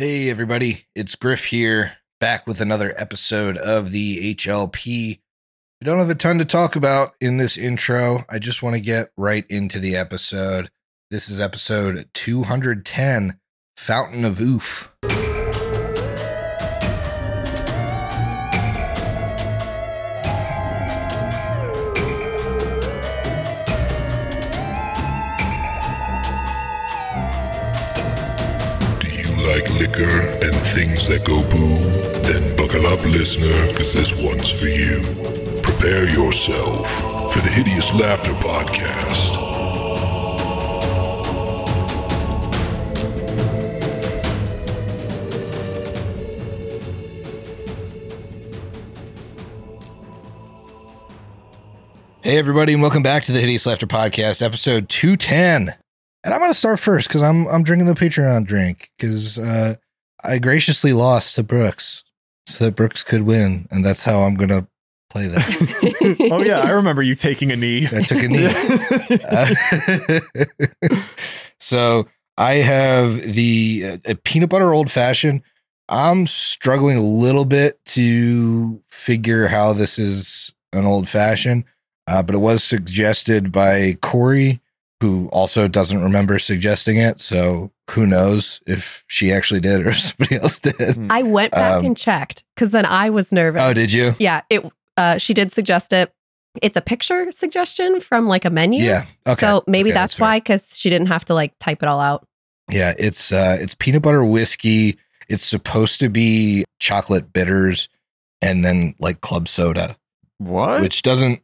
Hey, everybody, it's Griff here, back with another episode of the HLP. We don't have a ton to talk about in this intro. I just want to get right into the episode. This is episode 210 Fountain of Oof. Like liquor and things that go boom? Then buckle up, listener, because this one's for you. Prepare yourself for the Hideous Laughter Podcast. Hey, everybody, and welcome back to the Hideous Laughter Podcast, episode 210. And I'm going to start first because I'm, I'm drinking the Patreon drink because uh, I graciously lost to Brooks so that Brooks could win. And that's how I'm going to play that. oh yeah, I remember you taking a knee. I took a knee. Uh, so I have the uh, a peanut butter old fashioned. I'm struggling a little bit to figure how this is an old fashioned, uh, but it was suggested by Corey, who also doesn't remember suggesting it. So who knows if she actually did or somebody else did. I went back Um, and checked because then I was nervous. Oh, did you? yeah, it. Uh, she did suggest it. It's a picture suggestion from like a menu. Yeah. Okay. So maybe Okay, that's, fair. why, because she didn't have to like type it all out. Yeah, it's uh it's peanut butter whiskey. It's supposed to be chocolate bitters and then like club soda, What? which doesn't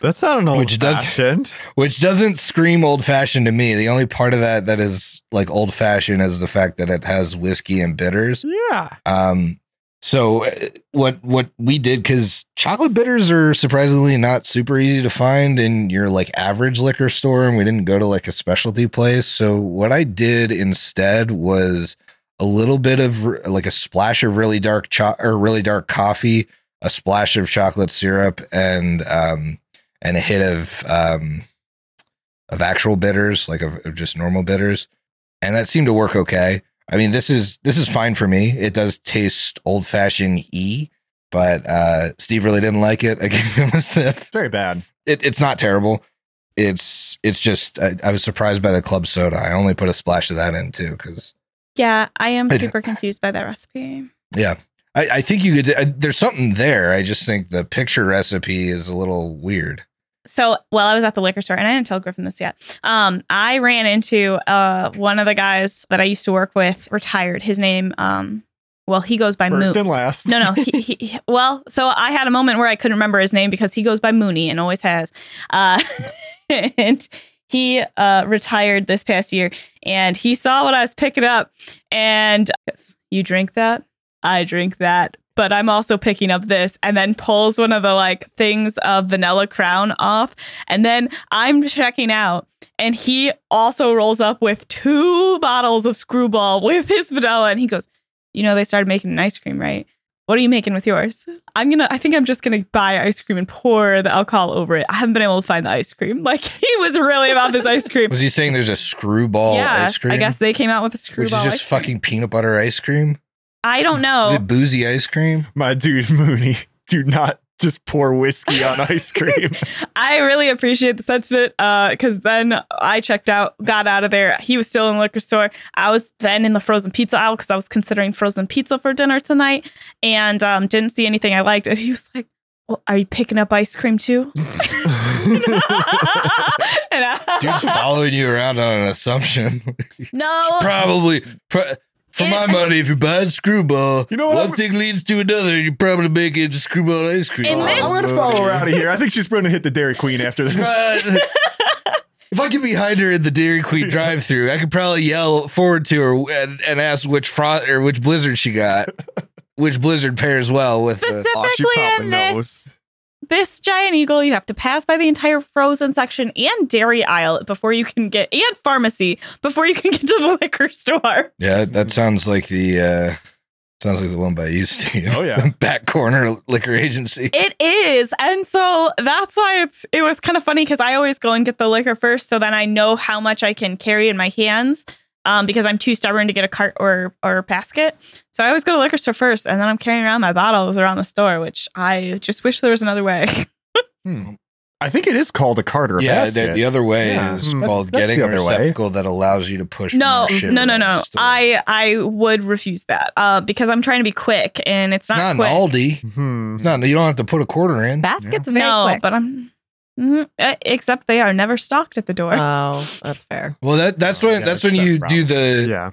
That's not an old which does- fashioned. which doesn't scream old fashioned to me. The only part of that that is like old fashioned is the fact that it has whiskey and bitters. Yeah. Um so uh, what what we did cuz chocolate bitters are surprisingly not super easy to find in your like average liquor store and we didn't go to like a specialty place. So what I did instead was a little bit of like a splash of really dark cho- or really dark coffee, a splash of chocolate syrup and um and a hit of um of actual bitters, like of, of just normal bitters. And that seemed to work okay. I mean, this is this is fine for me. It does taste old fashioned e, but uh Steve really didn't like it. I gave him a sip. Very bad. It, it's not terrible. It's it's just I, I was surprised by the club soda. I only put a splash of that in too because Yeah, I am I- super confused by that recipe. yeah, I, I think you could. Uh, there's something there. I just think the picture recipe is a little weird. So while I was at the liquor store, and I didn't tell Griffin this yet, um, I ran into uh, one of the guys that I used to work with, retired. His name, um, well, he goes by First Moon. and last. No, no. He, he, he- well, so I had a moment where I couldn't remember his name because he goes by Mooney and always has. Uh, and he uh, retired this past year and he saw what I was picking up. And you drink that? I drink that. But I'm also picking up this and then pulls one of the like things of vanilla crown off. And then I'm checking out. And he also rolls up with two bottles of screwball with his vanilla. And he goes, You know, they started making an ice cream, right? What are you making with yours? I'm gonna. I think I'm just gonna buy ice cream and pour the alcohol over it. I haven't been able to find the ice cream. Like he was really about this ice cream. Was he saying there's a screwball yeah, ice cream? I guess they came out with a screwball. which is just fucking peanut butter ice cream. I don't know. Is know. it boozy ice cream? My dude Mooney, do not just pour whiskey on ice cream. I really appreciate the sentiment because then I checked out, got out of there. He was still in the liquor store. I was then in the frozen pizza aisle because I was considering frozen pizza for dinner tonight and um, didn't see anything I liked. And he was like, well, are you picking up ice cream too? And Dude's following you around on an assumption. no, probably pro- for my money, if you're buying screwball, You know what? one I'm- thing leads to another, and you probably make it to screwball ice cream. In this- I'm gonna follow her out of here. I think she's going to hit the Dairy Queen after this. Right. if I get behind her in the Dairy Queen drive-through, I could probably yell forward to her and, and ask which frost or which blizzard she got, which blizzard pairs well with the. Oh, she specifically probably in knows. this this giant eagle, you have to pass by the entire frozen section and dairy aisle before you can get and pharmacy before you can get to the liquor store. Yeah, that sounds like the uh sounds like the one by you, Steve. Oh, yeah. the back corner liquor agency. It is. And so that's why it's it was kind of funny because I always go and get the liquor first so then I know how much I can carry in my hands um, because I'm too stubborn to get a cart or or basket. So I always go to liquor store first, and then I'm carrying around my bottles around the store, which I just wish there was another way. Hmm. I think it is called a cart or a yeah, the, basket. the other way Yeah. is Hmm. called That's- that's getting a other way. that allows you to push. no, more shit no, no, no. I I would refuse that uh, because I'm trying to be quick, and it's It's not, not, an quick. Aldi. Hmm. It's not. You don't have to put a quarter in. Basket's very no, quick. but I'm. Mhm, uh, except they are never stocked at the door. oh, that's fair. Well, that that's Oh, when yeah, that's when you that do the Yeah.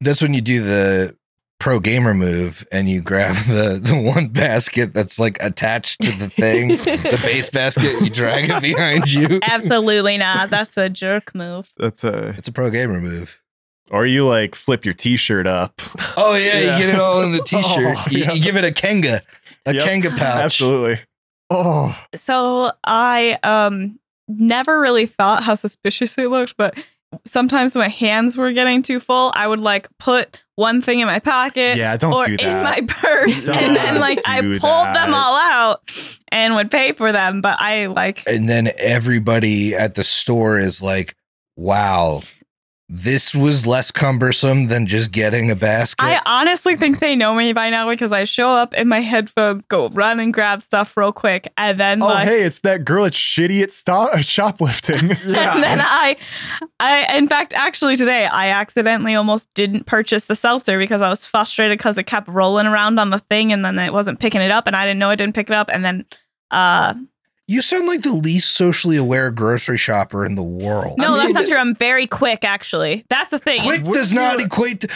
that's when you do the pro gamer move and you grab the the one basket that's like attached to the thing, the base basket. You drag it behind you. Absolutely not. That's a jerk move. That's a. It's a pro gamer move. Or you like flip your T-shirt up. Oh yeah, Yeah. you get it all in the t-shirt. Oh, you, yeah. you give it a Kanga, a Yep. Kanga pouch. Absolutely. Oh. So I um never really thought how suspicious it looked, but sometimes my hands were getting too full. I would like put one thing in my pocket Yeah. Don't or do in my purse, Don't and then like I pulled that. them all out and would pay for them. But I like And then everybody at the store is like, "Wow, this was less cumbersome than just getting a basket." I honestly think they know me by now because I show up in my headphones, go run and grab stuff real quick, and then Oh, like hey, it's that girl that's shitty at stop- uh, shoplifting. and then I, I, in fact, actually today I accidentally almost didn't purchase the seltzer because I was frustrated because it kept rolling around on the thing and then it wasn't picking it up and I didn't know it didn't pick it up and then, uh, you sound like the least socially aware grocery shopper in the world. no, I mean- that's not true. I'm very quick actually. That's the thing. Quick does not equate to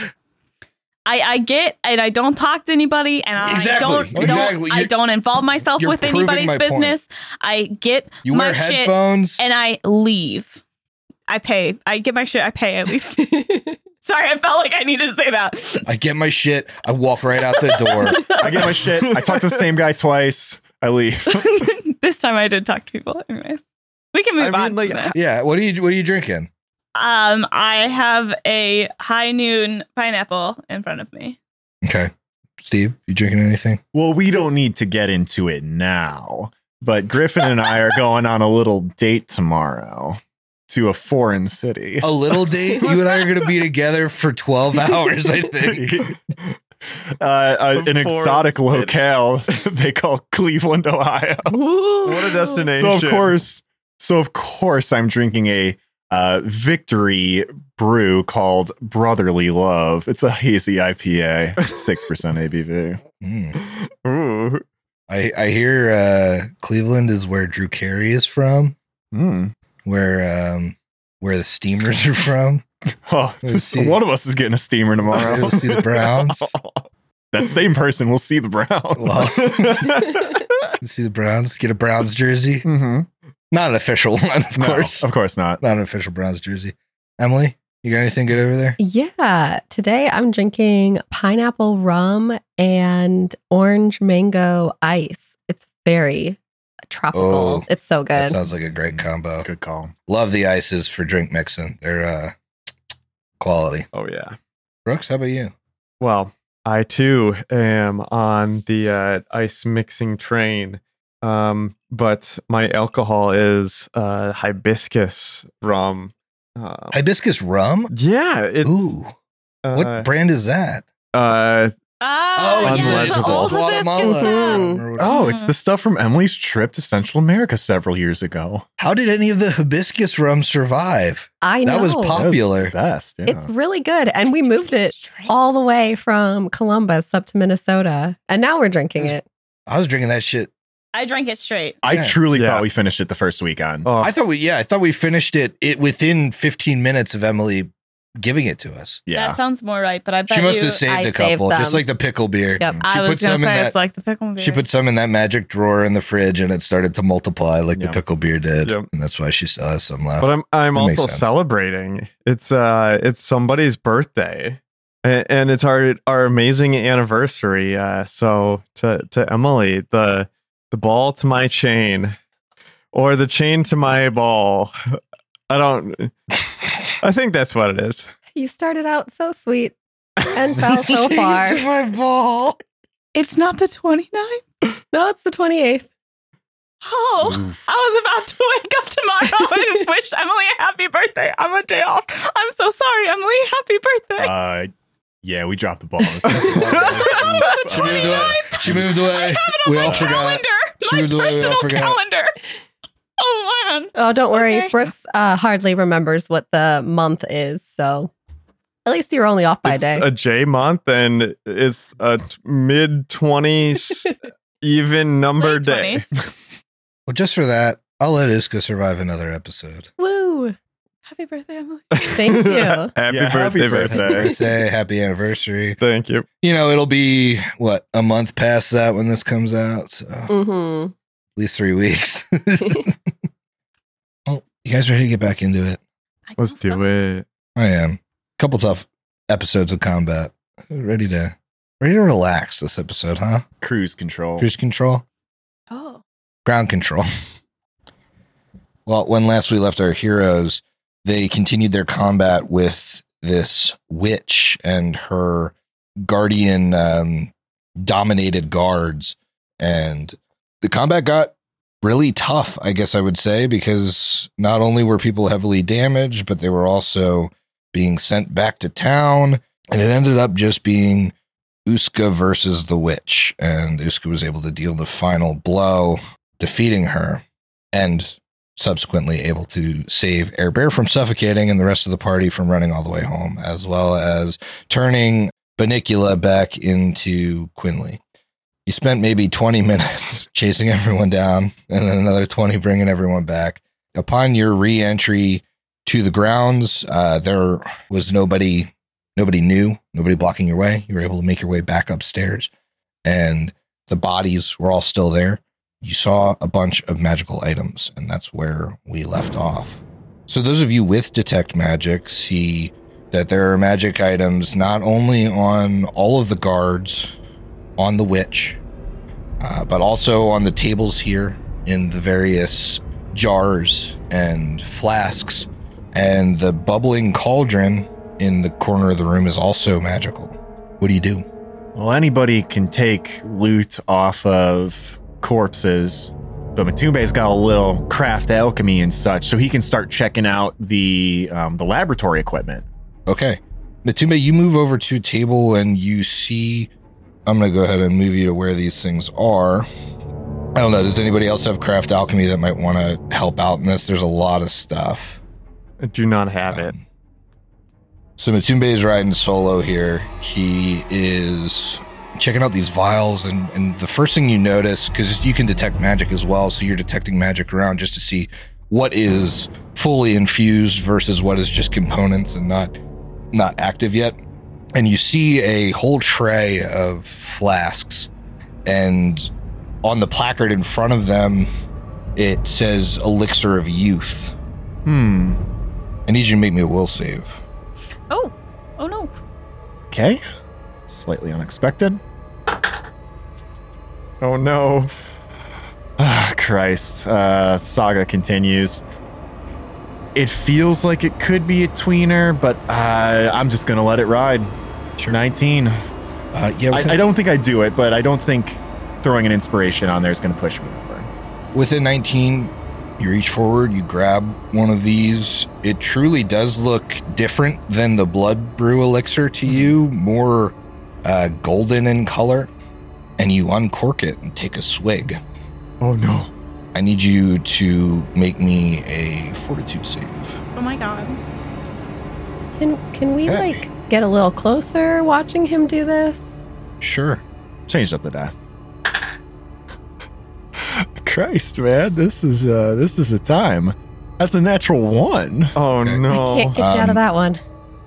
I, I get and I don't talk to anybody and I Exactly, don't, don't exactly. I don't involve myself with anybody's my point. business. I get you my wear shit headphones. and I leave. I pay. I get my shit. I pay. I leave. Sorry, I felt like I needed to say that. I get my shit. I walk right out the door. I get my shit. I talk to the same guy twice. I leave. this time I did talk to people. Anyways, we can move I mean, on. like, yeah. What are you What are you drinking? um, I have a high noon pineapple in front of me. Okay, Steve, you drinking anything? Well, we don't need to get into it now, but Griffin and I are going on a little date tomorrow to a foreign city. A little date. You and I are going to be together for twelve hours. I think. uh, uh, an exotic locale they call Cleveland, Ohio. What a destination. So of course, so of course, I'm drinking a uh, victory brew called Brotherly Love. It's a hazy IPA, six percent ABV. Mm. Ooh. I I hear uh, Cleveland is where Drew Carey is from. Mm. Where um where the Steamers are from. Oh, Let's so see. one of us is getting a steamer tomorrow. We'll see the Browns. that same person will see the Browns. Well. See the Browns. Get a Browns jersey. Mhm. Not an official one, of No, course. of course not. Not an official Browns jersey. Emily, you got anything good over there? Yeah. Today I'm drinking pineapple rum and orange mango ice. It's very tropical. Oh, it's so That good. sounds like a great combo. Good call. Love the ices for drink mixing. They're uh quality. Oh yeah. Brooks, how about you? Well, I too am on the uh, ice mixing train. Um, but my alcohol is uh, hibiscus rum. Um, Hibiscus rum? yeah, it's Ooh. uh, what brand is that? uh, Oh, it's yeah, the old Guatemala. hibiscus stuff. Mhm. Oh, it's the stuff from Emily's trip to Central America several years ago. How did any of the hibiscus rum survive? I know. That was That was popular. the best. Yeah. It's really good. And we moved it all the way from Columbus up to Minnesota. And now we're drinking it. I was drinking that shit. I drank it straight. I Yeah. truly Yeah. thought we finished it the first week on. oh, I thought we yeah, I thought we finished it it within 15 minutes of Emily giving it to us. yeah. That sounds more right, but I bet She must you, have saved I a saved couple, just like the pickle beer. Yep. She I put was gonna some in say that it's like the pickle beer. She put some in that magic drawer in the fridge and it started to multiply like Yeah. the pickle beer did. Yep. And that's why she still has some left. but I'm I'm That also celebrating. It's uh it's somebody's birthday. And, and it's our our amazing anniversary. Uh, so to to Emily, the the ball to my chain, or the chain to my ball. I don't. I think that's what it is. You started out so sweet and fell so far. to my ball. It's not the 29th. No, it's the 28th. Oh, Oof. I was about to wake up tomorrow and wish Emily a happy birthday. I'm a day off. I'm so sorry, Emily. Happy birthday. Uh, yeah, we dropped the ball. She moved away. She moved away. We all forgot. calendar. She My moved away, we all personal forgot. calendar. Oh man. Oh, don't worry. Okay. Brooks uh, hardly remembers what the month is, so at least you're only off by a day. a J month and it's a mid 20s even number Late day. 20s. Well, just for that, I'll let Uska survive another episode. Woo! Happy birthday, Emily. Thank you. happy, Yeah, birthday, happy birthday. birthday. Birthday, happy anniversary. Thank you. You know, it'll be what a month past that when this comes out. So at hmm least three weeks. Well, you guys ready to get back into it? Let's do it. I am. Couple tough episodes of combat. Ready to ready to relax this episode, huh? Cruise control. Cruise control, Oh. ground control. well, when last we left our heroes, they continued their combat with this witch and her guardian um, dominated guards, and the combat got really tough. I guess I would say because not only were people heavily damaged, but they were also being sent back to town, and it ended up just being Uska versus the witch, and Uska was able to deal the final blow, defeating her, and subsequently able to save Air Bear from suffocating and the rest of the party from running all the way home, as well as turning Bunnicula back into Quinley. You spent maybe 20 minutes chasing everyone down, and then another 20 bringing everyone back. Upon your re entry to the grounds, uh, there was nobody nobody new, nobody blocking your way. You were able to make your way back upstairs, and the bodies were all still there. You saw a bunch of magical items, and that's where we left off. So, those of you with Detect Magic see that there are magic items not only on all of the guards, on the witch, uh, but also on the tables here in the various jars and flasks. And the bubbling cauldron in the corner of the room is also magical. What do you do? Well, anybody can take loot off of corpses, but Matumbe's got a little craft alchemy and such, so he can start checking out the um, the laboratory equipment. Okay. Matumbe, you move over to a table and you see. I'm going to go ahead and move you to where these things are. I don't know. Does anybody else have craft alchemy that might want to help out in this? There's a lot of stuff. I do not have it. Um, So Matumbe is riding solo here. He is checking out these vials, and, and the first thing you notice, because you can detect magic as well, so you're detecting magic around just to see what is fully infused versus what is just components and not not active yet. And you see a whole tray of flasks, and on the placard in front of them, it says "Elixir of Youth." Hmm. I need you to make me a will save. Oh. Oh no. Okay. Slightly unexpected. Oh no. Ah, Christ. Uh, saga continues. It feels like it could be a tweener, but uh, I'm just gonna let it ride. Sure. 19. Uh, yeah, within, I, I don't think I do it, but I don't think throwing an inspiration on there is gonna push me over. within 19, you reach forward, you grab one of these. It truly does look different than the blood brew elixir to you, more uh, golden in color. And you uncork it and take a swig. Oh no. I need you to make me a fortitude save. Oh my god. Can can we Hey. like get a little closer watching him do this? Sure. Changed up the die. Christ, man, this is uh this is a time. That's a natural one. Oh Okay. no. Can't get you out Um, of that one.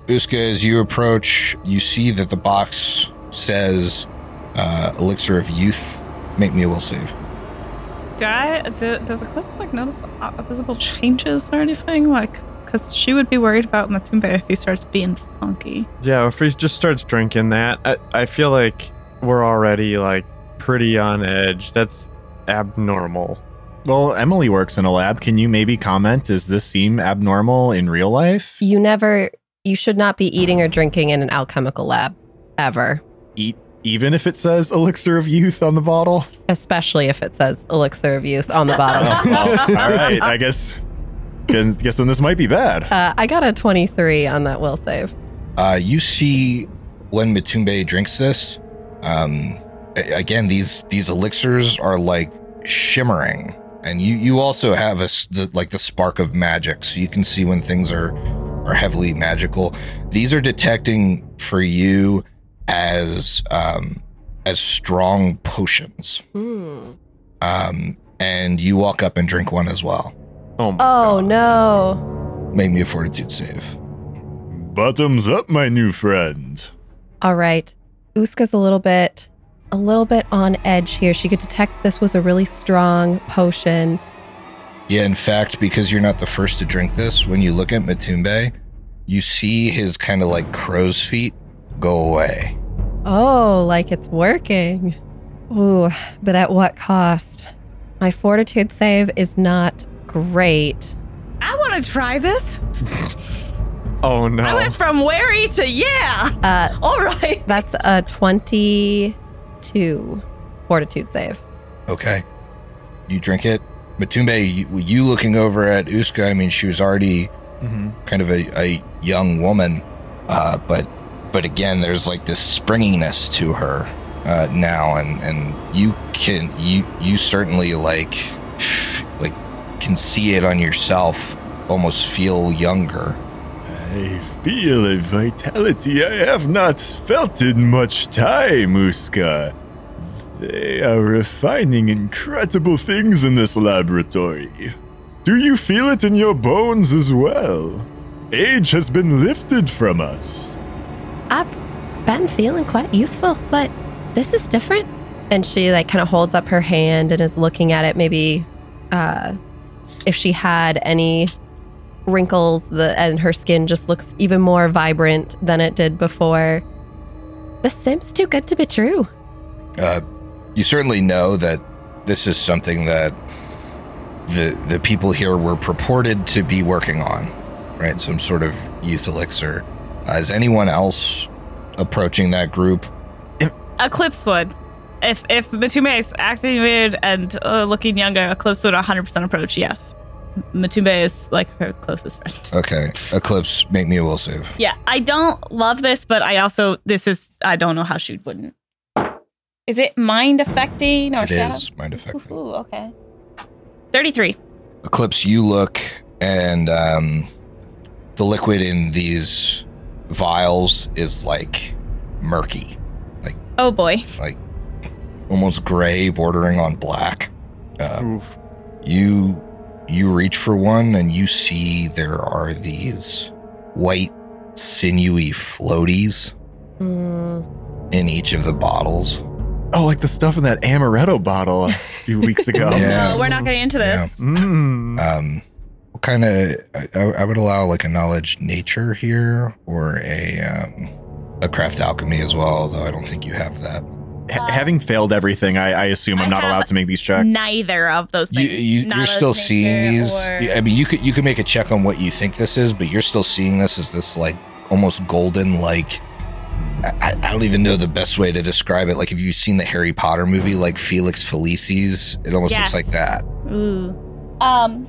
Uska, as you approach, you see that the box says uh, Elixir of Youth. Make me a will save. Do I? Do, does Eclipse like notice uh, visible changes or anything? Like, because she would be worried about Matumbe if he starts being funky. Yeah, if he just starts drinking that, I, I feel like we're already like pretty on edge. That's abnormal. Well, Emily works in a lab. Can you maybe comment? Does this seem abnormal in real life? You never you should not be eating or drinking in an alchemical lab ever. Eat even if it says elixir of youth on the bottle? Especially if it says elixir of youth on the Oh, well, all right. I guess. Guess guess then this might be bad. uh, I got a 23 on that will save. Uh, you see when Matumbe drinks this, um, again these these elixirs are like shimmering, and you you also have a s- the, like the spark of magic, so you can see when things are are heavily magical. These are detecting for you as um, as strong potions, Hmm. um, and you walk up and drink one as well. Oh, my Oh God. no. Make me a fortitude save. Bottoms up, my new friend. All right. Uska's a little bit a little bit on edge here. She could detect this was a really strong potion. Yeah, in fact, because you're not the first to drink this, when you look at Matumbe, you see his kind of like crow's feet go away. Oh, like it's working. Ooh, but at what cost? My fortitude save is not great. I want to try this. Oh no. I went from wary to yeah. Uh, All right. that's a 22 fortitude save. Okay. You drink it. Matumbe, you, you looking over at Uska, I mean, she was already Mm-hmm. kind of a, a young woman, uh, but but again, there's like this springiness to her uh, now, and and you can you you certainly like like can see it on yourself, almost feel younger. I feel a vitality I have not felt in much time, Uska. They are refining incredible things in this laboratory. Do you feel it in your bones as well? Age has been lifted from us. I've been feeling quite youthful, but this is different. And she like kind of holds up her hand and is looking at it. Maybe uh, if she had any wrinkles, the and her skin just looks even more vibrant than it did before. This seems too good to be true. uh, you certainly know that this is something that the the people here were purported to be working on, right? Some sort of youth elixir. Uh, is anyone else approaching that group? Eclipse would. If if Matumbe is activated and uh, looking younger, Eclipse would 100% approach. Yes. Matumbe is like her closest friend. Okay, Eclipse, make me a will save. Yeah, I don't love this, but I also this is I don't know how she wouldn't. Is it mind affecting or It is mind affecting. Ooh, okay. Thirty-three. Eclipse, you look, and um, the liquid in these vials is like murky, Like Oh boy. Almost gray, bordering on black. Uh, Oof. you you reach for one and you see there are these white sinewy floaties Hmm. in each of the bottles Oh, like the stuff in that amaretto bottle a few weeks ago. Yeah. No, we're not getting into Yeah. this. Mm. um what kind of I, I would allow like a knowledge nature here or a um a craft alchemy as well although i don't think you have that Ha- having failed everything, I, I assume I'm I not allowed to make these checks. Neither of those you, things. you Not you're still seeing these or- i mean you could you could make a check on what you think this is but you're still seeing this as this like almost golden like I, I don't even know the best way to describe it like if you've seen the harry potter movie like felix felicis it almost Yes. looks like that Ooh. Um.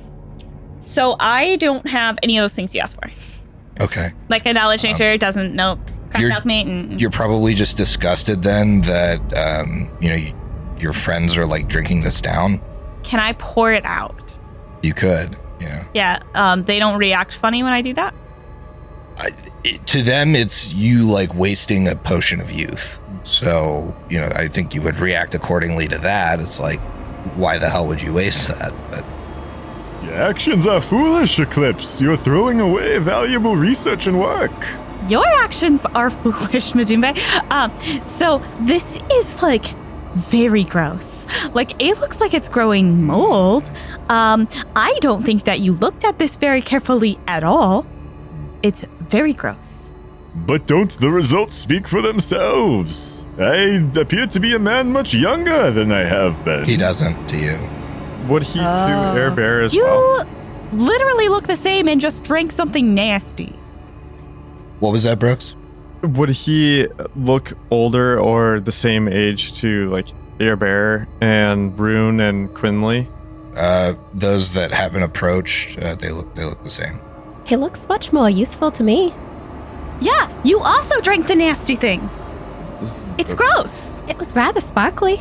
So I don't have any of those things you asked for. okay Like a knowledge Um, nature doesn't know craft you're- alchemy. And, you're probably just disgusted then that um you know you, your friends are like drinking this down can I pour it out? you could yeah Yeah. Um. They don't react funny when I do that. it, to them it's you like wasting a potion of youth so you know i think you would react accordingly to that it's like why the hell would you waste that but Your actions are foolish, Eclipse. You're throwing away valuable research and work. Your actions are foolish, Matumbe. Um. So this is like very gross. Like it looks like it's growing mold. Um. I don't think that you looked at this very carefully at all. It's very gross. But don't the results speak for themselves? I appear to be a man much younger than I have been. he doesn't to you Would he Oh. to air bear as You well? literally look the same and just drank something nasty. What was that brooks Would he look older or the same age to like Air Bear and Rune and Quinley? Uh, those that haven't approached, uh, they look they look the same. He looks much more youthful to me. Yeah, you also drank the nasty thing. It's gross. It was rather sparkly.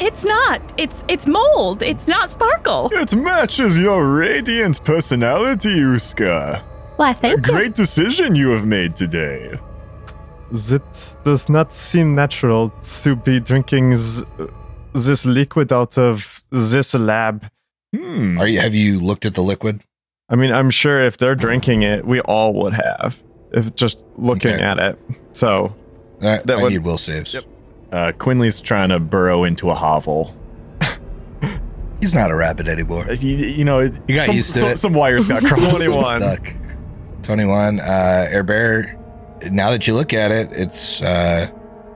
It's not. It's it's mold. It's not sparkle. It matches your radiant personality, Uska. Why, A thank you. great decision you have made today. That does not seem natural to be drinking z- this liquid out of this lab. Hmm. Are you? Have you looked at the liquid? I mean, I'm sure if they're drinking it, we all would have, if just looking Okay. at it. So, All right, That I would- need will saves. Yep. Uh, Quinley's trying to burrow into a hovel. He's not a rabbit anymore. Uh, You, you know, You got some, used to some, it. some wires got crossed. 21. Uh, Air Bear. Now that you look at it, it's uh,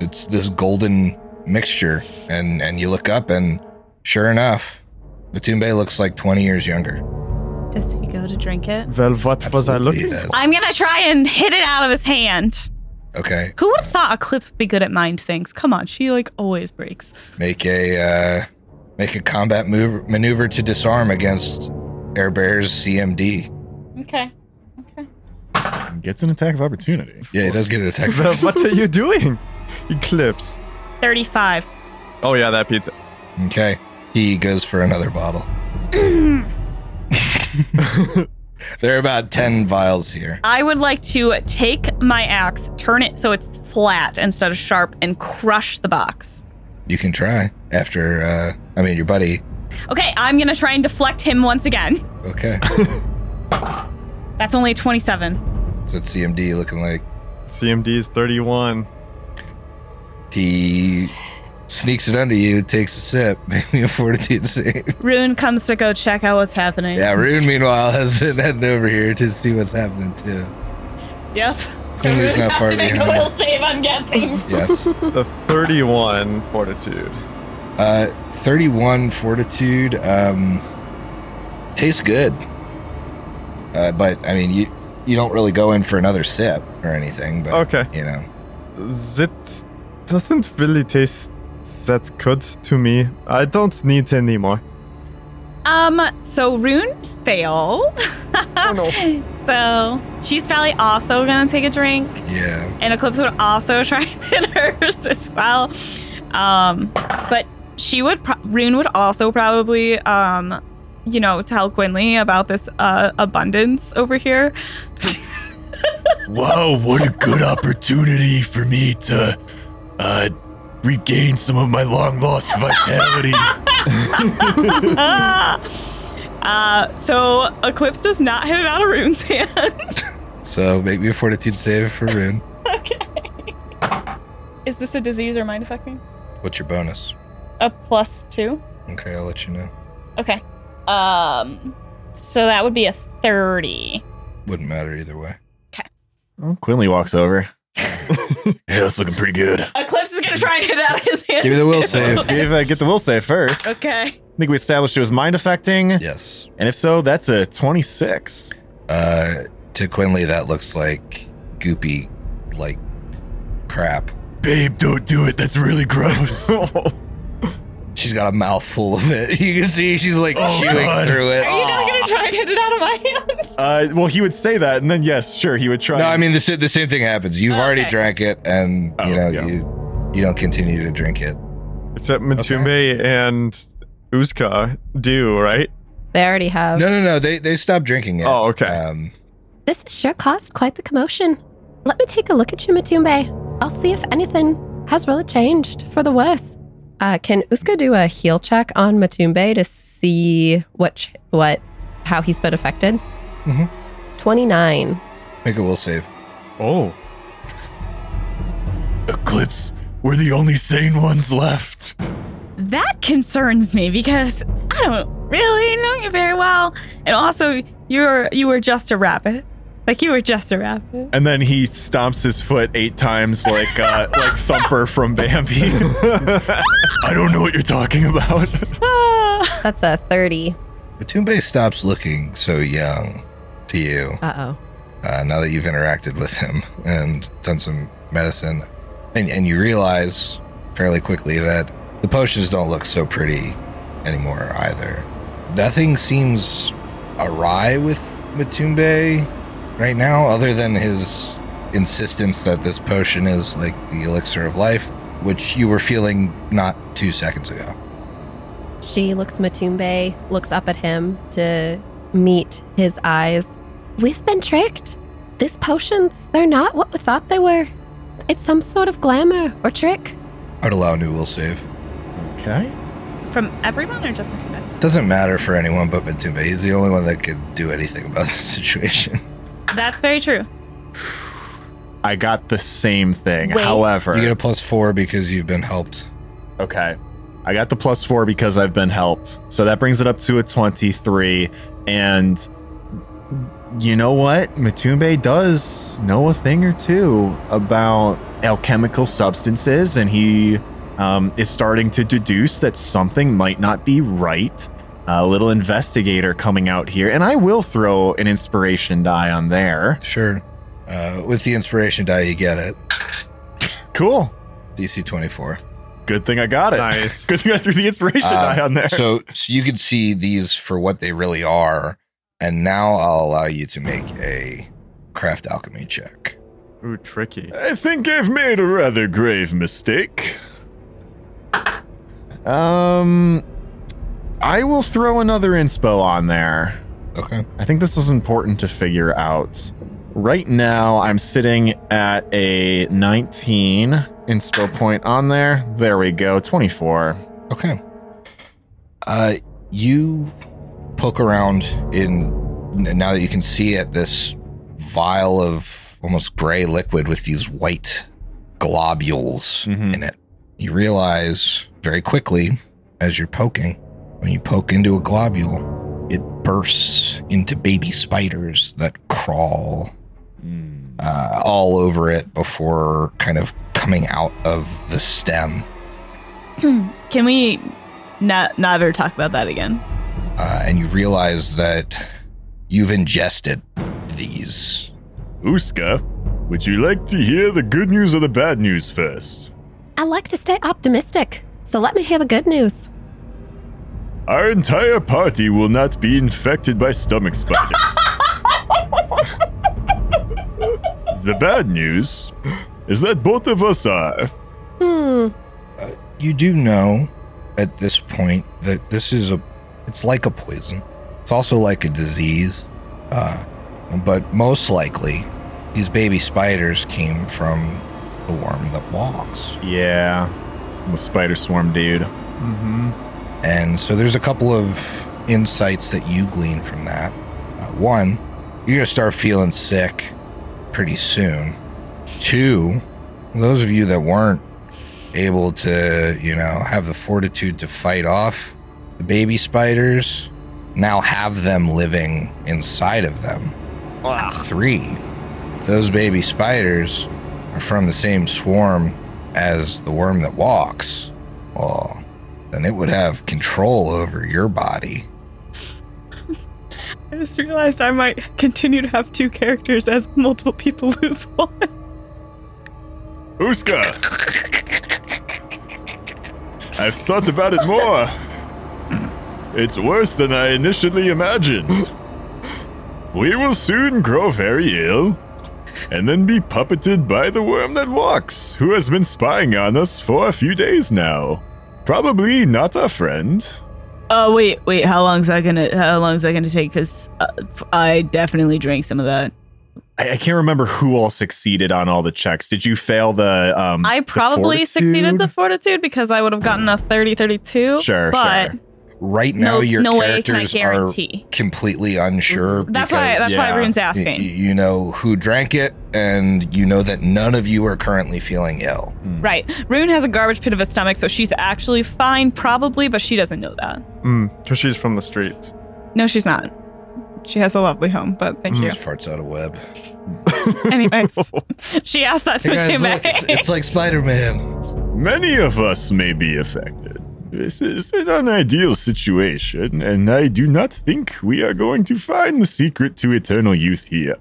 it's this golden mixture, and and you look up, and sure enough, Matumbe looks like twenty years younger. Does he go to drink it? well, what was I looking does. I'm gonna try and hit it out of his hand. Okay, Who would have thought Eclipse would be good at mind things? Come on, she like always breaks. make a uh, make a combat move maneuver to disarm against Air Bear's CMD. Okay. Okay. Gets an attack of opportunity. Yeah, he does get an attack. Well, what are you doing? Eclipse. 35. Oh, yeah, that pizza. Okay, he goes for another bottle. There are about ten vials here. I would like to take my axe, turn it so it's flat instead of sharp, and crush the box. You can try after. uh I mean, your buddy. Okay, I'm gonna try and deflect him once again. Okay, That's only 27. So it's CMD looking like CMD is 31. he sneaks it under you, takes a sip, maybe a fortitude save. Rune comes to go check out what's happening. Yeah, Rune meanwhile has been heading over here to see what's happening too. Yep. So Quinley's Rune not has far to make a behind. will save, I'm guessing. Yes. The 31 fortitude. Uh, 31 fortitude. Um, tastes good. Uh, but I mean, you you don't really go in for another sip or anything. But Okay. you know, That doesn't really taste that good to me. I don't need any more. Um, so Rune failed. Oh, no. So she's probably also gonna take a drink. yeah. and Eclipse would also try and hit hers as well. Um, but she would, pro- Rune would also probably, um, you know, tell Quinley about this uh, abundance over here. Wow, what a good opportunity for me to uh, regain some of my long lost vitality. uh, so Eclipse does not hit it out of Rune's hand. So make me a fortitude save for Rune. okay. Is this a disease or mind affecting? What's your bonus? A plus two. Okay, I'll let you know. Okay. Um, so that would be a thirty. Wouldn't matter either way. Well, Quinley walks over. yeah, that's looking pretty good. Eclipse is gonna try and get out of his hand. Give me the will too. save. See if I get the will save first. Okay. I think we established it was mind affecting. Yes. And if so, that's a 26. Uh, to Quinley, that looks like goopy, like crap. Babe, don't do it. That's really gross. She's got a mouthful of it. You can see she's like Oh, chewing God. through it. Are you not gonna try and hit it out of my hand? uh, well, he would say that, and then yes, sure, he would try. No, I mean the, the same thing happens. You've already Okay. drank it, and Oh, you know yeah. you you don't continue to drink it. Except Matumbe and Uska do, right? They already have. No, no, no. They they stopped drinking it. Oh, okay. Um, This has sure caused quite the commotion. Let me take a look at you, Matumbe. I'll see if anything has really changed for the worse. Uh, can Uska do a heal check on Matumbe to see what ch- what how he's been affected? Mhm. Twenty nine. make a will save. Oh. Eclipse, we're the only sane ones left. That concerns me because I don't really know you very well, and also you're you were just a rabbit. Like you were just a rabbit. And then he stomps his foot eight times, like uh, like Thumper from Bambi. I don't know what you're talking about. That's a thirty. Matumbe stops looking so young to you Uh oh. uh, now that you've interacted with him and done some medicine, and, and you realize fairly quickly that the potions don't look so pretty anymore either. Nothing seems awry with Matumbe right now, other than his insistence that this potion is like the elixir of life, which you were feeling not two seconds ago. She looks Matumbe, looks up at him to meet his eyes. We've been tricked. These potions, they're not what we thought they were. It's some sort of glamour or trick. I'd allow new will save. Okay. From everyone or just Matumbe? Doesn't matter for anyone but Matumbe. He's the only one that could do anything about the situation. That's very true. I got the same thing. Wait. However, You get a plus four because you've been helped. Okay. I got the plus four because I've been helped. So that brings it up to a 23. And you know what? Matumbe does know a thing or two about alchemical substances, and he um, is starting to deduce that something might not be right. A little investigator coming out here, and I will throw an inspiration die on there. Sure. Uh, with the inspiration die, you get it. Cool. DC 24. Good thing I got it. Nice. Good thing I threw the inspiration Uh, die on there. So, so you can see these for what they really are. And now I'll allow you to make a craft alchemy check. Ooh, tricky. I think I've made a rather grave mistake. Um, I will throw another inspo on there. Okay. I think this is important to figure out. Right now, I'm sitting at a 19 inspo point on there. There we go, 24. Okay. Uh, you poke around in now that you can see it this vial of almost gray liquid with these white globules Mhm. in it. You realize very quickly as you're poking, when you poke into a globule, it bursts into baby spiders that crawl uh, all over it before kind of coming out of the stem. Can we not never talk about that again? uh, and you realize that you've ingested these. Uska, would you like to hear the good news or the bad news first? I like to stay optimistic, so let me hear the good news. Our entire party will not be infected by stomach spiders. the bad news is that both of us are. Hmm. You do know at this point that this is a, it's like a poison. It's also like a disease. Uh, but most likely, these baby spiders came from the worm that walks. Yeah, the spider swarm dude. Mm-hmm. And so there's a couple of insights that you glean from that. Uh, one, you're going to start feeling sick pretty soon. Two, those of you that weren't able to, you know, have the fortitude to fight off the baby spiders now have them living inside of them. Three, those baby spiders are from the same swarm as the worm that walks. Well, then it would have control over your body. I just realized I might continue to have two characters as multiple people lose one. Uska! I've thought about it more. It's worse than I initially imagined. We will soon grow very ill, and then be puppeted by the worm that walks, who has been spying on us for a few days now. Probably not a friend. Oh wait, wait. How long is that gonna? How long is that gonna take? Because uh, I definitely drank some of that. I, I can't remember who all succeeded on all the checks. Did you fail the um I the probably succeeded the fortitude? fortitude because I would have gotten a 30, 32. Sure, but sure. Right now, no, your no way can characters are guarantee. completely unsure. That's why. That's why yeah. Rune's y- asking. y- you know who drank it, and you know that none of you are currently feeling ill. Right. Rune has a garbage pit of a stomach, so she's actually fine, probably, but she doesn't know that. Mm, because she's from the streets. No, she's not. She has a lovely home, but thank Just farts out a web. you. Anyways, she asked that to Hey guys, look, it's, it's like Spider Man. Many of us may be affected. This is an unideal situation, and I do not think we are going to find the secret to eternal youth here.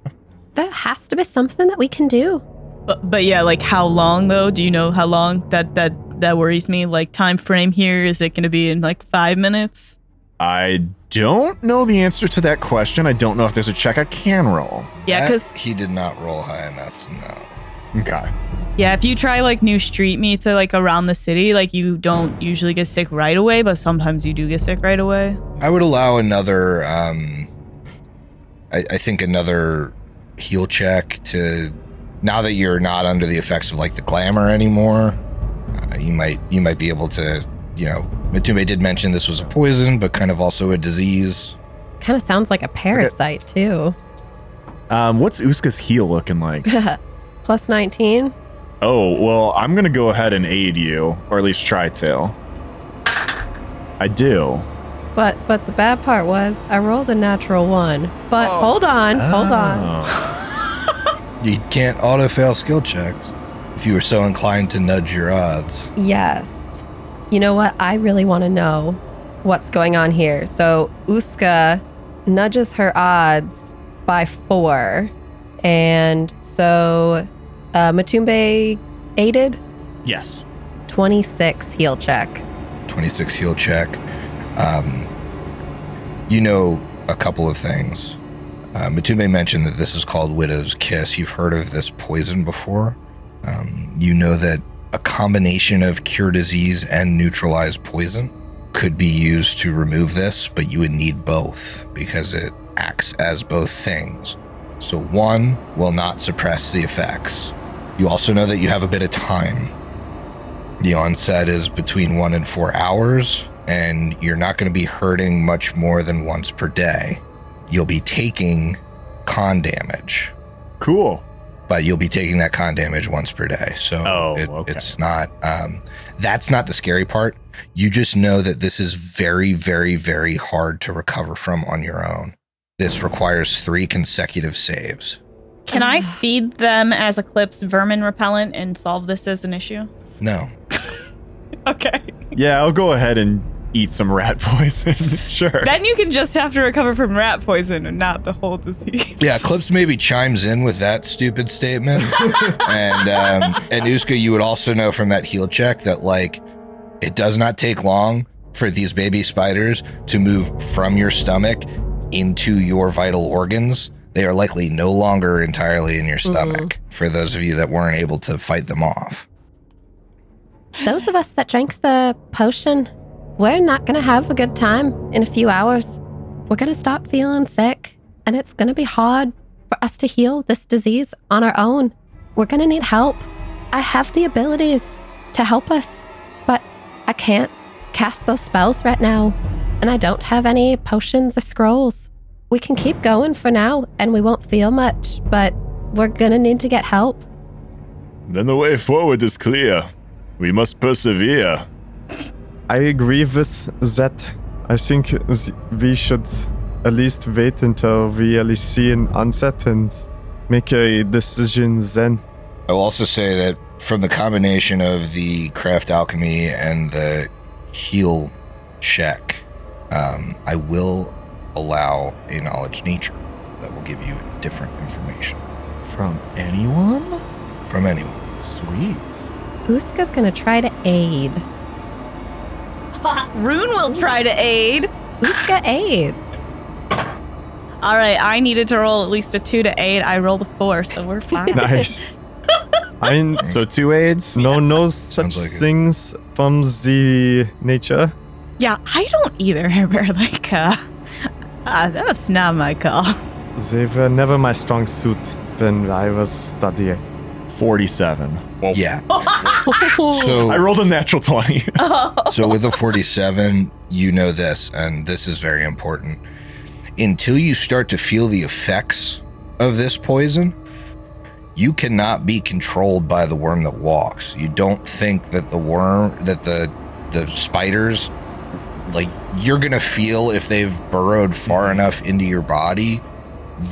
There has to be something that we can do. But but yeah, like how long though? Do you know how long? That that that worries me. Like time frame here, is it going to be in like five minutes? I don't know the answer to that question. I don't know if there's a check I can roll. Yeah, because he did not roll high enough to know. Okay. yeah, if you try like new street meats or like around the city, like you don't usually get sick right away, but sometimes you do get sick right away. I would allow another. Um, I, I think another heal check to. Now that you're not under the effects of like the glamour anymore, uh, you might you might be able to. You know, Matumbe did mention this was a poison, but kind of also a disease. Kind of sounds like a parasite, too. Um, what's Uska's heal looking like? Plus 19. Oh, well, I'm going to go ahead and aid you, or at least try to. I do. But but the bad part was I rolled a natural one. But Oh. hold on, hold on. Oh. You can't auto fail skill checks if you were so inclined to nudge your odds. Yes. You know what? I really want to know what's going on here. So Uska nudges her odds by four. And so uh, Matumbe aided Yes. 26 heal check. 26 heal check. Um, you know a couple of things. Uh, Matumbe mentioned that this is called Widow's Kiss. You've heard of this poison before. Um, you know that a combination of cure disease and neutralize poison could be used to remove this, but you would need both because it acts as both things. So one will not suppress the effects. You also know that you have a bit of time. The onset is between one and four hours, and you're not going to be hurting much more than once per day. You'll be taking con damage, Cool. but you'll be taking that con damage once per day. So Oh, it- okay. it's not, um, that's not the scary part. You just know that this is very, very, very hard to recover from on your own. This requires three consecutive saves. Can I feed them as Eclipse vermin repellent and solve this as an issue? No. Okay. Yeah, I'll go ahead and eat some rat poison. sure. Then you can just have to recover from rat poison and not the whole disease. Yeah, Clips maybe chimes in with that stupid statement. and um, and Uska, you would also know from that heal check that like it does not take long for these baby spiders to move from your stomach into your vital organs. They are likely no longer entirely in your mm-hmm. stomach for those of you that weren't able to fight them off. Those of us that drank the potion, we're not going to have a good time in a few hours. We're going to stop feeling sick, and it's going to be hard for us to heal this disease on our own. We're going to need help. I have the abilities to help us, but I can't cast those spells right now, and I don't have any potions or scrolls. We can keep going for now, and we won't feel much, but we're going to need to get help. Then the way forward is clear. We must persevere. I agree with that. I think we should at least wait until we at least see an onset and make a decision then. I will also say that from the combination of the craft alchemy and the heal check, um, I will allow a knowledge nature that will give you different information From anyone? from anyone. Sweet. Uska's going to try to aid. Rune will try to aid. Uska aids. All right, I needed to roll at least a two to eight. I rolled a four, so we're fine. Nice. I mean, So two aids? no no such Sounds like it. things from the nature. yeah, I don't either, Herbert. Like, uh, uh, that's not my call. They were never my strong suit when I was studying. 47. Yeah. So I rolled a natural 20. so with a 47, you know this, and this is very important. Until you start to feel the effects of this poison, you cannot be controlled by the worm that walks. You don't think that the worm that the the spiders like you're going to feel if they've burrowed far mm-hmm. enough into your body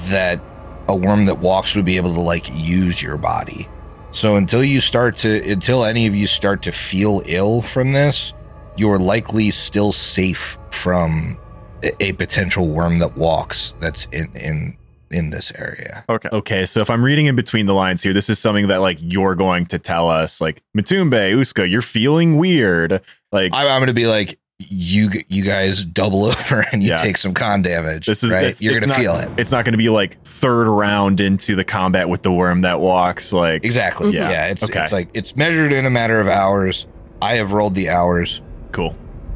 that a worm that walks would be able to like use your body. So until you start to until any of you start to feel ill from this, you're likely still safe from a, a potential worm that walks that's in in in this area. Okay. Okay, so if I'm reading in between the lines here, this is something that like you're going to tell us, like Matumbe, Uska, you're feeling weird. Like I'm, I'm going to be like, you you guys double over and you Yeah. take some con damage. This is- right. it's- You're it's going to not- feel it. it's not going to be like third round into the combat with the worm that walks. Like Exactly. Yeah. Yeah. it's Okay. it's like it's measured in a matter of hours. I have rolled the hours. cool.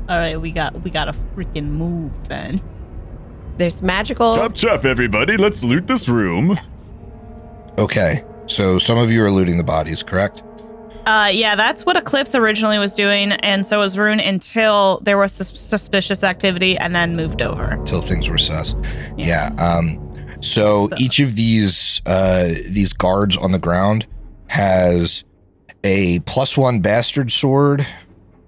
All right, we got we got a freaking move then. There's magical. Chop chop, everybody. Let's loot this room. Okay. So some of you are looting the bodies, correct? Uh, yeah, that's what Eclipse originally was doing, and so was Rune until there was sus- suspicious activity, and then moved over. Until things were sus. Yeah. Um, so, So- each of these uh, these guards on the ground has a plus one bastard sword,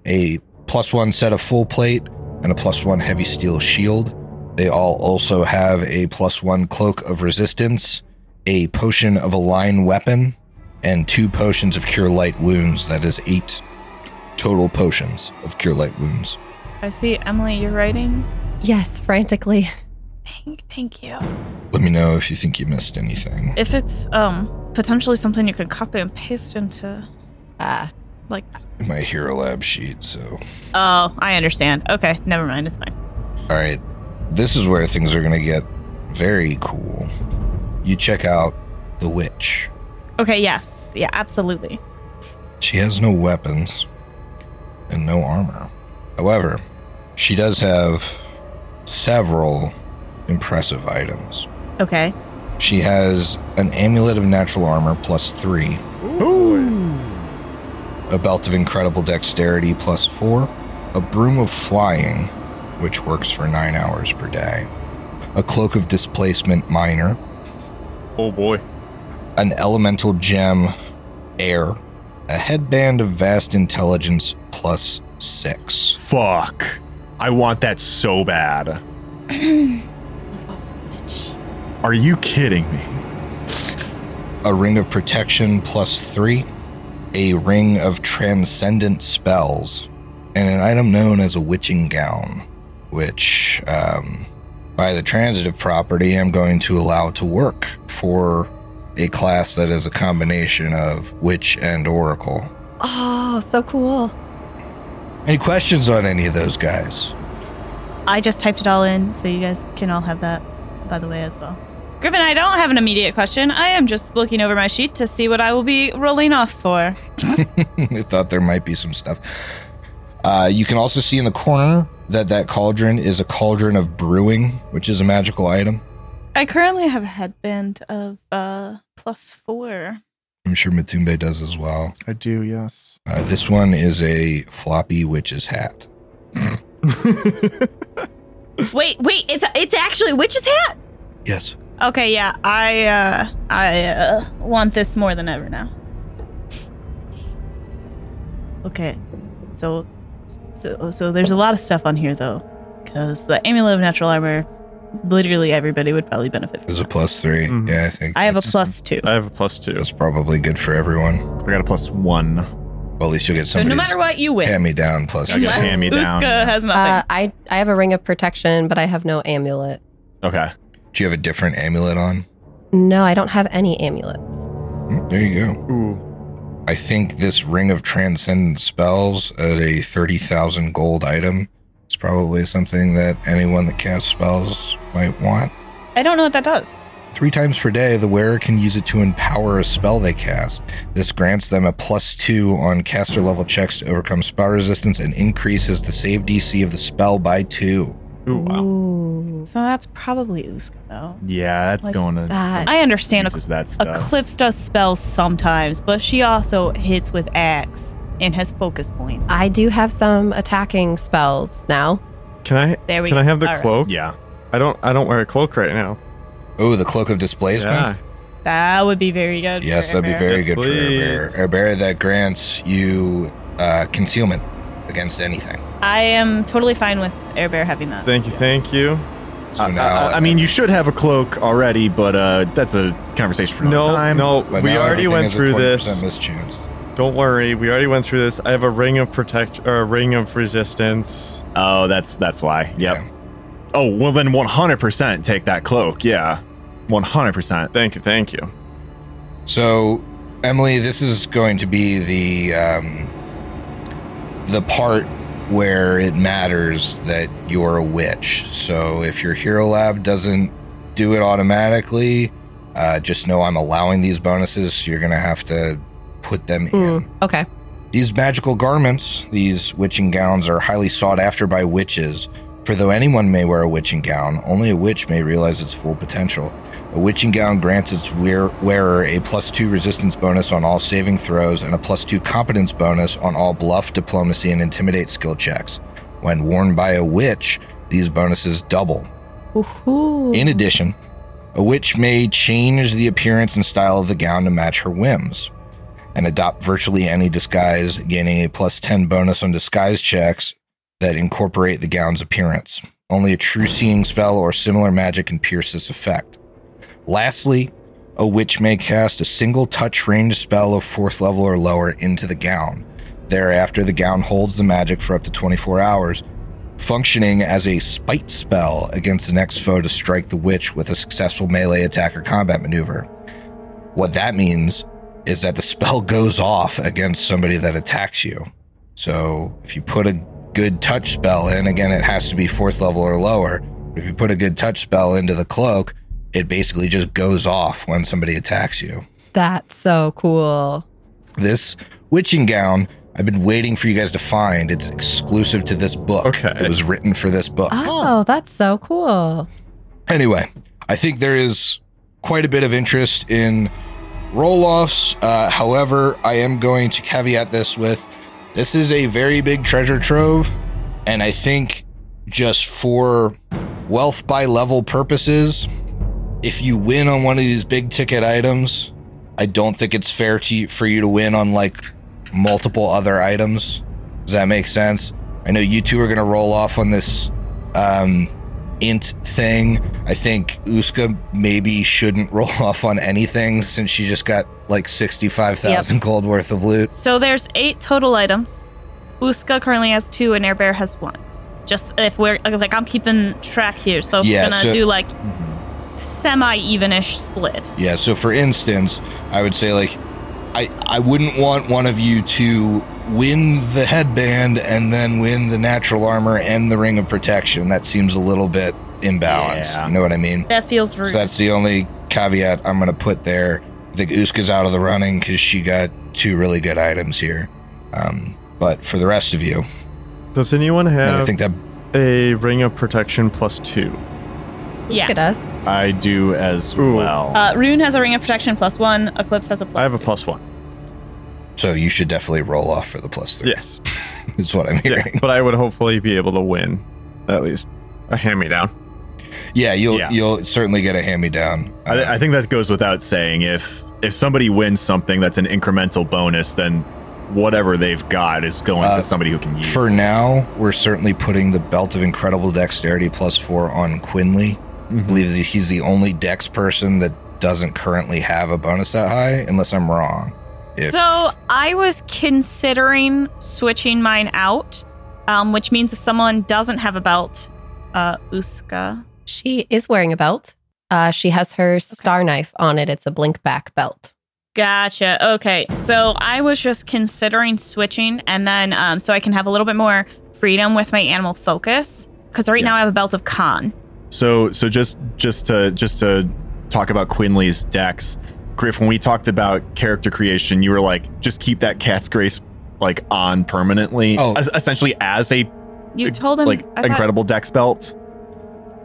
a plus one set of full plate, and a plus one heavy steel shield. They all also have a plus one cloak of resistance, a potion of align weapon, and two potions of cure light wounds. That is eight total potions of cure light wounds. I see, Emily, you're writing. Yes, frantically. Thank, thank you. Let me know if you think you missed anything. If it's um potentially something you could copy and paste into, Ah, like, My hero lab sheet. So. oh, I understand. Okay, never mind. It's fine. All right, this is where things are going to get very cool. You check out the witch. Okay, yes, yeah, absolutely. She has no weapons and no armor. However, she does have several impressive items. Okay. She has an amulet of natural armor plus three, Ooh. a belt of incredible dexterity plus four, a broom of flying, which works for nine hours per day, a cloak of displacement minor, Oh boy. An elemental gem, air, a headband of vast intelligence plus six, Fuck. I want that so bad. Are you kidding me? a ring of protection plus three, a ring of transcendent spells, and an item known as a witching gown, which, um, by the transitive property, I'm going to allow to work for a class that is a combination of witch and oracle. oh, so cool. Any questions on any of those guys? I just typed it all in, so you guys can all have that, by the way, as well. Griffin, I don't have an immediate question. I am just looking over my sheet to see what I will be rolling off for. I thought there might be some stuff. Uh, you can also see in the corner that that cauldron is a cauldron of brewing, which is a magical item. I currently have a headband of uh plus four. I'm sure Matumbe does as well. I do, yes. Uh, this one is a floppy witch's hat. Wait, wait, it's it's actually a witch's hat. Yes. Okay, yeah, I uh I uh, want this more than ever now. Okay, so so so there's a lot of stuff on here though, because the amulet of natural armor, literally everybody would probably benefit from. There's a plus 3 Mhm. Yeah, I think. I have a plus two. I have a plus two. That's probably good for everyone. I got a plus one. Well, at least you'll get So no matter what, you win. hand me down plus I got hand me down. Uska has nothing. Uh, I I have a ring of protection, but I have no amulet. Okay. Do you have a different amulet on? No, I don't have any amulets. Mm, There you go. Ooh. I think this ring of transcendent spells at a 30,000 gold item is probably something that anyone that casts spells might want. I don't know what that does. Three times per day, the wearer can use it to empower a spell they cast. This grants them a plus two on caster level checks to overcome spell resistance and increases the save DC of the spell by two. Ooh, wow. Ooh. So that's probably Uska though. Yeah, that's Like going to. that. I understand uses that stuff. Eclipse does spells sometimes, but she also hits with axe and has focus points. I do have some attacking spells now. Can I There we can go. I have the All right. cloak? yeah. I don't I don't wear a cloak right now. Oh, the Cloak of Displacement? Yeah. That would be very good. Yes, for that'd be very Yes, good please. for Air Bear. that grants you uh, concealment against anything. I am totally fine with Air Bear having that. Thank you, thank you. So I, now, I- I mean, you should have a cloak already, but uh, that's a conversation for another No, time. no, but we already went through this. mischance. Don't worry, we already went through this. I have a ring of protect or a ring of resistance. Oh, that's that's why. Yep. Yeah. Oh, well then 100% take that cloak. Yeah. 100%. Thank you, thank you. So, Emily, this is going to be the um, the part where it matters that you're a witch. So, if your hero lab doesn't do it automatically, uh, just know I'm allowing these bonuses. So You're gonna have to put them in. Mm, okay. These magical garments, these witching gowns, are highly sought after by witches. For though anyone may wear a witching gown, only a witch may realize its full potential. A witching gown grants its wear- wearer a plus two resistance bonus on all saving throws and a plus two competence bonus on all bluff, diplomacy, and intimidate skill checks. When worn by a witch, these bonuses double. Ooh. In addition, a witch may change the appearance and style of the gown to match her whims and adopt virtually any disguise, gaining a plus 10 bonus on disguise checks that incorporate the gown's appearance. Only a true seeing spell or similar magic can pierce this effect. Lastly, a witch may cast a single touch range spell of fourth level or lower into the gown. Thereafter, the gown holds the magic for up to 24 hours, functioning as a spite spell against the next foe to strike the witch with a successful melee attack or combat maneuver. What that means is that the spell goes off against somebody that attacks you. So if you put a good touch spell in, again, it has to be fourth level or lower. If you put a good touch spell into the cloak, it basically just goes off when somebody attacks you. That's so cool. This witching gown, I've been waiting for you guys to find. It's exclusive to this book. Okay. It was written for this book. Oh, that's so cool. Anyway, I think there is quite a bit of interest in roll offs. Uh, however, I am going to caveat this with this is a very big treasure trove. And I think just for wealth by level purposes, if you win on one of these big ticket items, I don't think it's fair to for you to win on like multiple other items. Does that make sense? I know you two are going to roll off on this um, int thing. I think Uska maybe shouldn't roll off on anything since she just got like 65,000 gold worth of loot. So there's eight total items. Uska currently has two, and Air Bear has one. Just if we're like, I'm keeping track here, so Yeah, we're gonna so- do like semi-evenish split. Yeah, so for instance, I would say like I I wouldn't want one of you to win the headband and then win the natural armor and the ring of protection. That seems a little bit imbalanced. Yeah. You know what I mean? That feels rude. So that's the only caveat I'm going to put there. I think Uska's out of the running because she got two really good items here. Um, but for the rest of you, Does anyone and I have think that a ring of protection plus two? yeah. It does. I do as Ooh. well. Uh, Rune has a ring of protection plus one. Eclipse has a plus. I have a plus one. So you should definitely roll off for the plus three. Yes. is what I'm hearing. Yeah, but I would hopefully be able to win at least a hand me down. Yeah, you'll Yeah. you'll certainly get a hand me down. I, I think that goes without saying. If if somebody wins something that's an incremental bonus, then whatever they've got is going Uh, to somebody who can use. For it. now, we're certainly putting the belt of incredible dexterity plus four on Quinley. I Mhm. believe he's the only dex person that doesn't currently have a bonus that high, unless I'm wrong. If, So I was considering switching mine out, um, which means if someone doesn't have a belt, uh, Uska. She is wearing a belt. Uh, she has her star knife on it. It's a blink back belt. Gotcha. Okay. So I was just considering switching and then um, so I can have a little bit more freedom with my animal focus. Because right Yeah. now I have a belt of con. So so just just to just to talk about Quinley's decks, Griff. When we talked about character creation, you were like, just keep that cat's grace like on permanently, Oh. es- essentially as a You told him like I thought- incredible dex belt.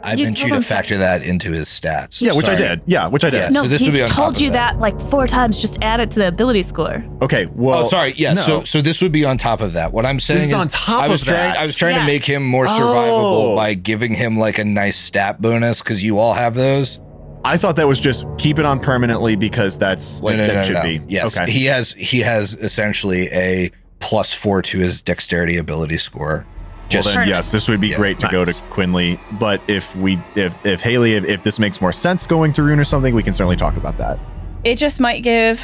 I you meant you to him- factor that into his stats. Yeah, which I did. Yeah, which I did. Yeah. No, so this would he's be on top told of you that. that. like four times. Just add it to the ability score. Okay. Well, oh, sorry. Yeah. So so this would be on top of that. What I'm saying This is is on top I was of trying. that. I was trying Yeah. to make him more survivable Oh. by giving him like a nice stat bonus because you all have those. I thought that was just keep it on permanently because that's like no, no, that no, should no. be. Yes, Okay. he has. He has essentially a plus four to his dexterity ability score. Well, Just then, yes, this would be Yeah, great to go to. Quinley. But if we, if if Haley, if, if this makes more sense going to Rune or something, we can certainly talk about that. It just might give.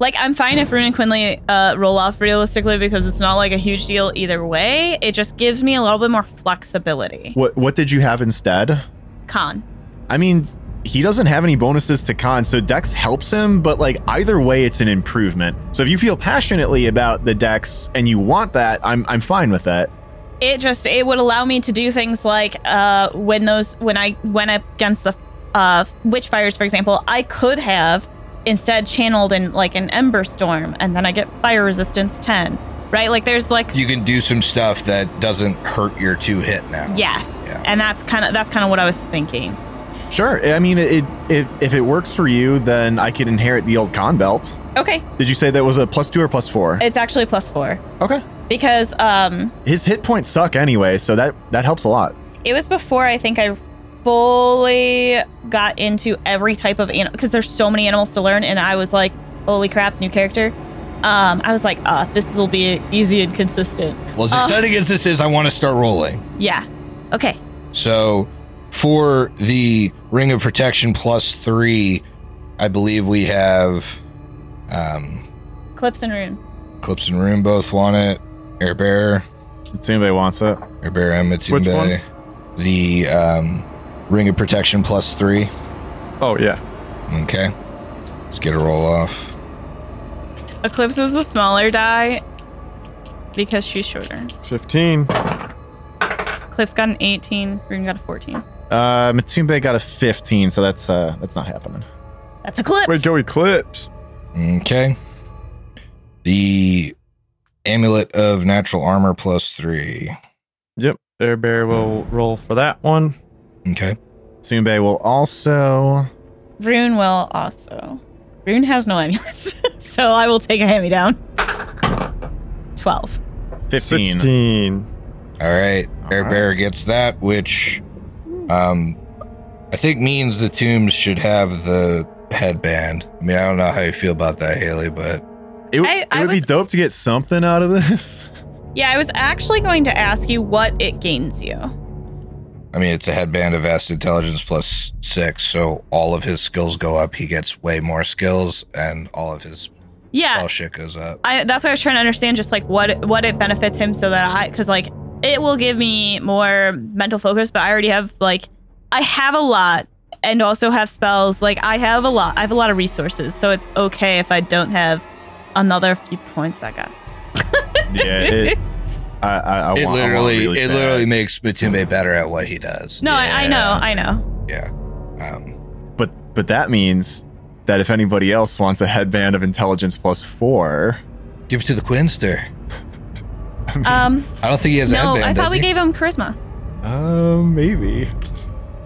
Like I'm fine if Rune and Quinley uh, roll off realistically because it's not like a huge deal either way. It just gives me a little bit more flexibility. What what did you have instead? Con. I mean, he doesn't have any bonuses to con, so Dex helps him, but like either way, it's an improvement. So if you feel passionately about the Dex and you want that, I'm I'm fine with that. it just it would allow me to do things like uh when those when I went up against the uh witch fires for example I could have instead channeled in like an ember storm and then I get fire resistance 10 right like there's like You can do some stuff that doesn't hurt your two hit now. yes Yeah. and that's kind of that's kind of what I was thinking Sure. I mean, it, if if it works for you, then I could inherit the old con belt. okay Did you say that was a plus two or plus four? it's actually plus 4 Okay. because um His hit points suck anyway, so that that helps a lot. it was before I think I fully got into every type of animal because there's so many animals to learn, and I was like, holy crap, new character. Um, I was like, uh, this will be easy and consistent. Well, as Uh. exciting as this is, I want to start rolling. Yeah. Okay. So for the Ring of Protection plus three, I believe we have um, Clips and rune. Clips and Rune both want it. Air Bear, If anybody wants it. Air Bear and one? Matumbe. The um, Ring of Protection plus three. Oh yeah. Okay. Let's get a roll off. Eclipse is the smaller die because she's shorter. Fifteen. Clips got an 18. Rune got a 14. Uh, Matumbe got a 15, so that's uh that's not happening. That's Eclipse. Wait, go Eclipse. Okay. The Amulet of Natural Armor plus three. Yep. Air Bear will roll for that one. Okay. Matumbe will also. Rune will also. Rune has no amulets, so I will take a hand me down. 12. 15. Sixteen. All right. Air right. Bear gets that, which um I think means the tombs should have the headband. I mean, I don't know how you feel about that, Haley, but It, w- I- it I would be dope to get something out of this. Yeah, I was actually going to ask you what it gains you. I mean, it's a headband of vast intelligence plus six, so all of his skills go up. He gets way more skills, and all of his Yeah, spell shit goes up. I, that's what I was trying to understand, just like what what it benefits him, so that I, because like it will give me more mental focus, but I already have like I have a lot, and also have spells. Like I have a lot, I have a lot of resources, so it's okay if I don't have another few points, I guess. yeah, it, I, I, I it want, I want literally, really it bad. literally makes Matumbe better at what he does. No, I, I know, I know. Yeah. Um, But but that means that if anybody else wants a headband of intelligence plus four, give it to the Quinster. Um, I don't think he has a no, headband. I does thought we he? gave him charisma. uh, maybe.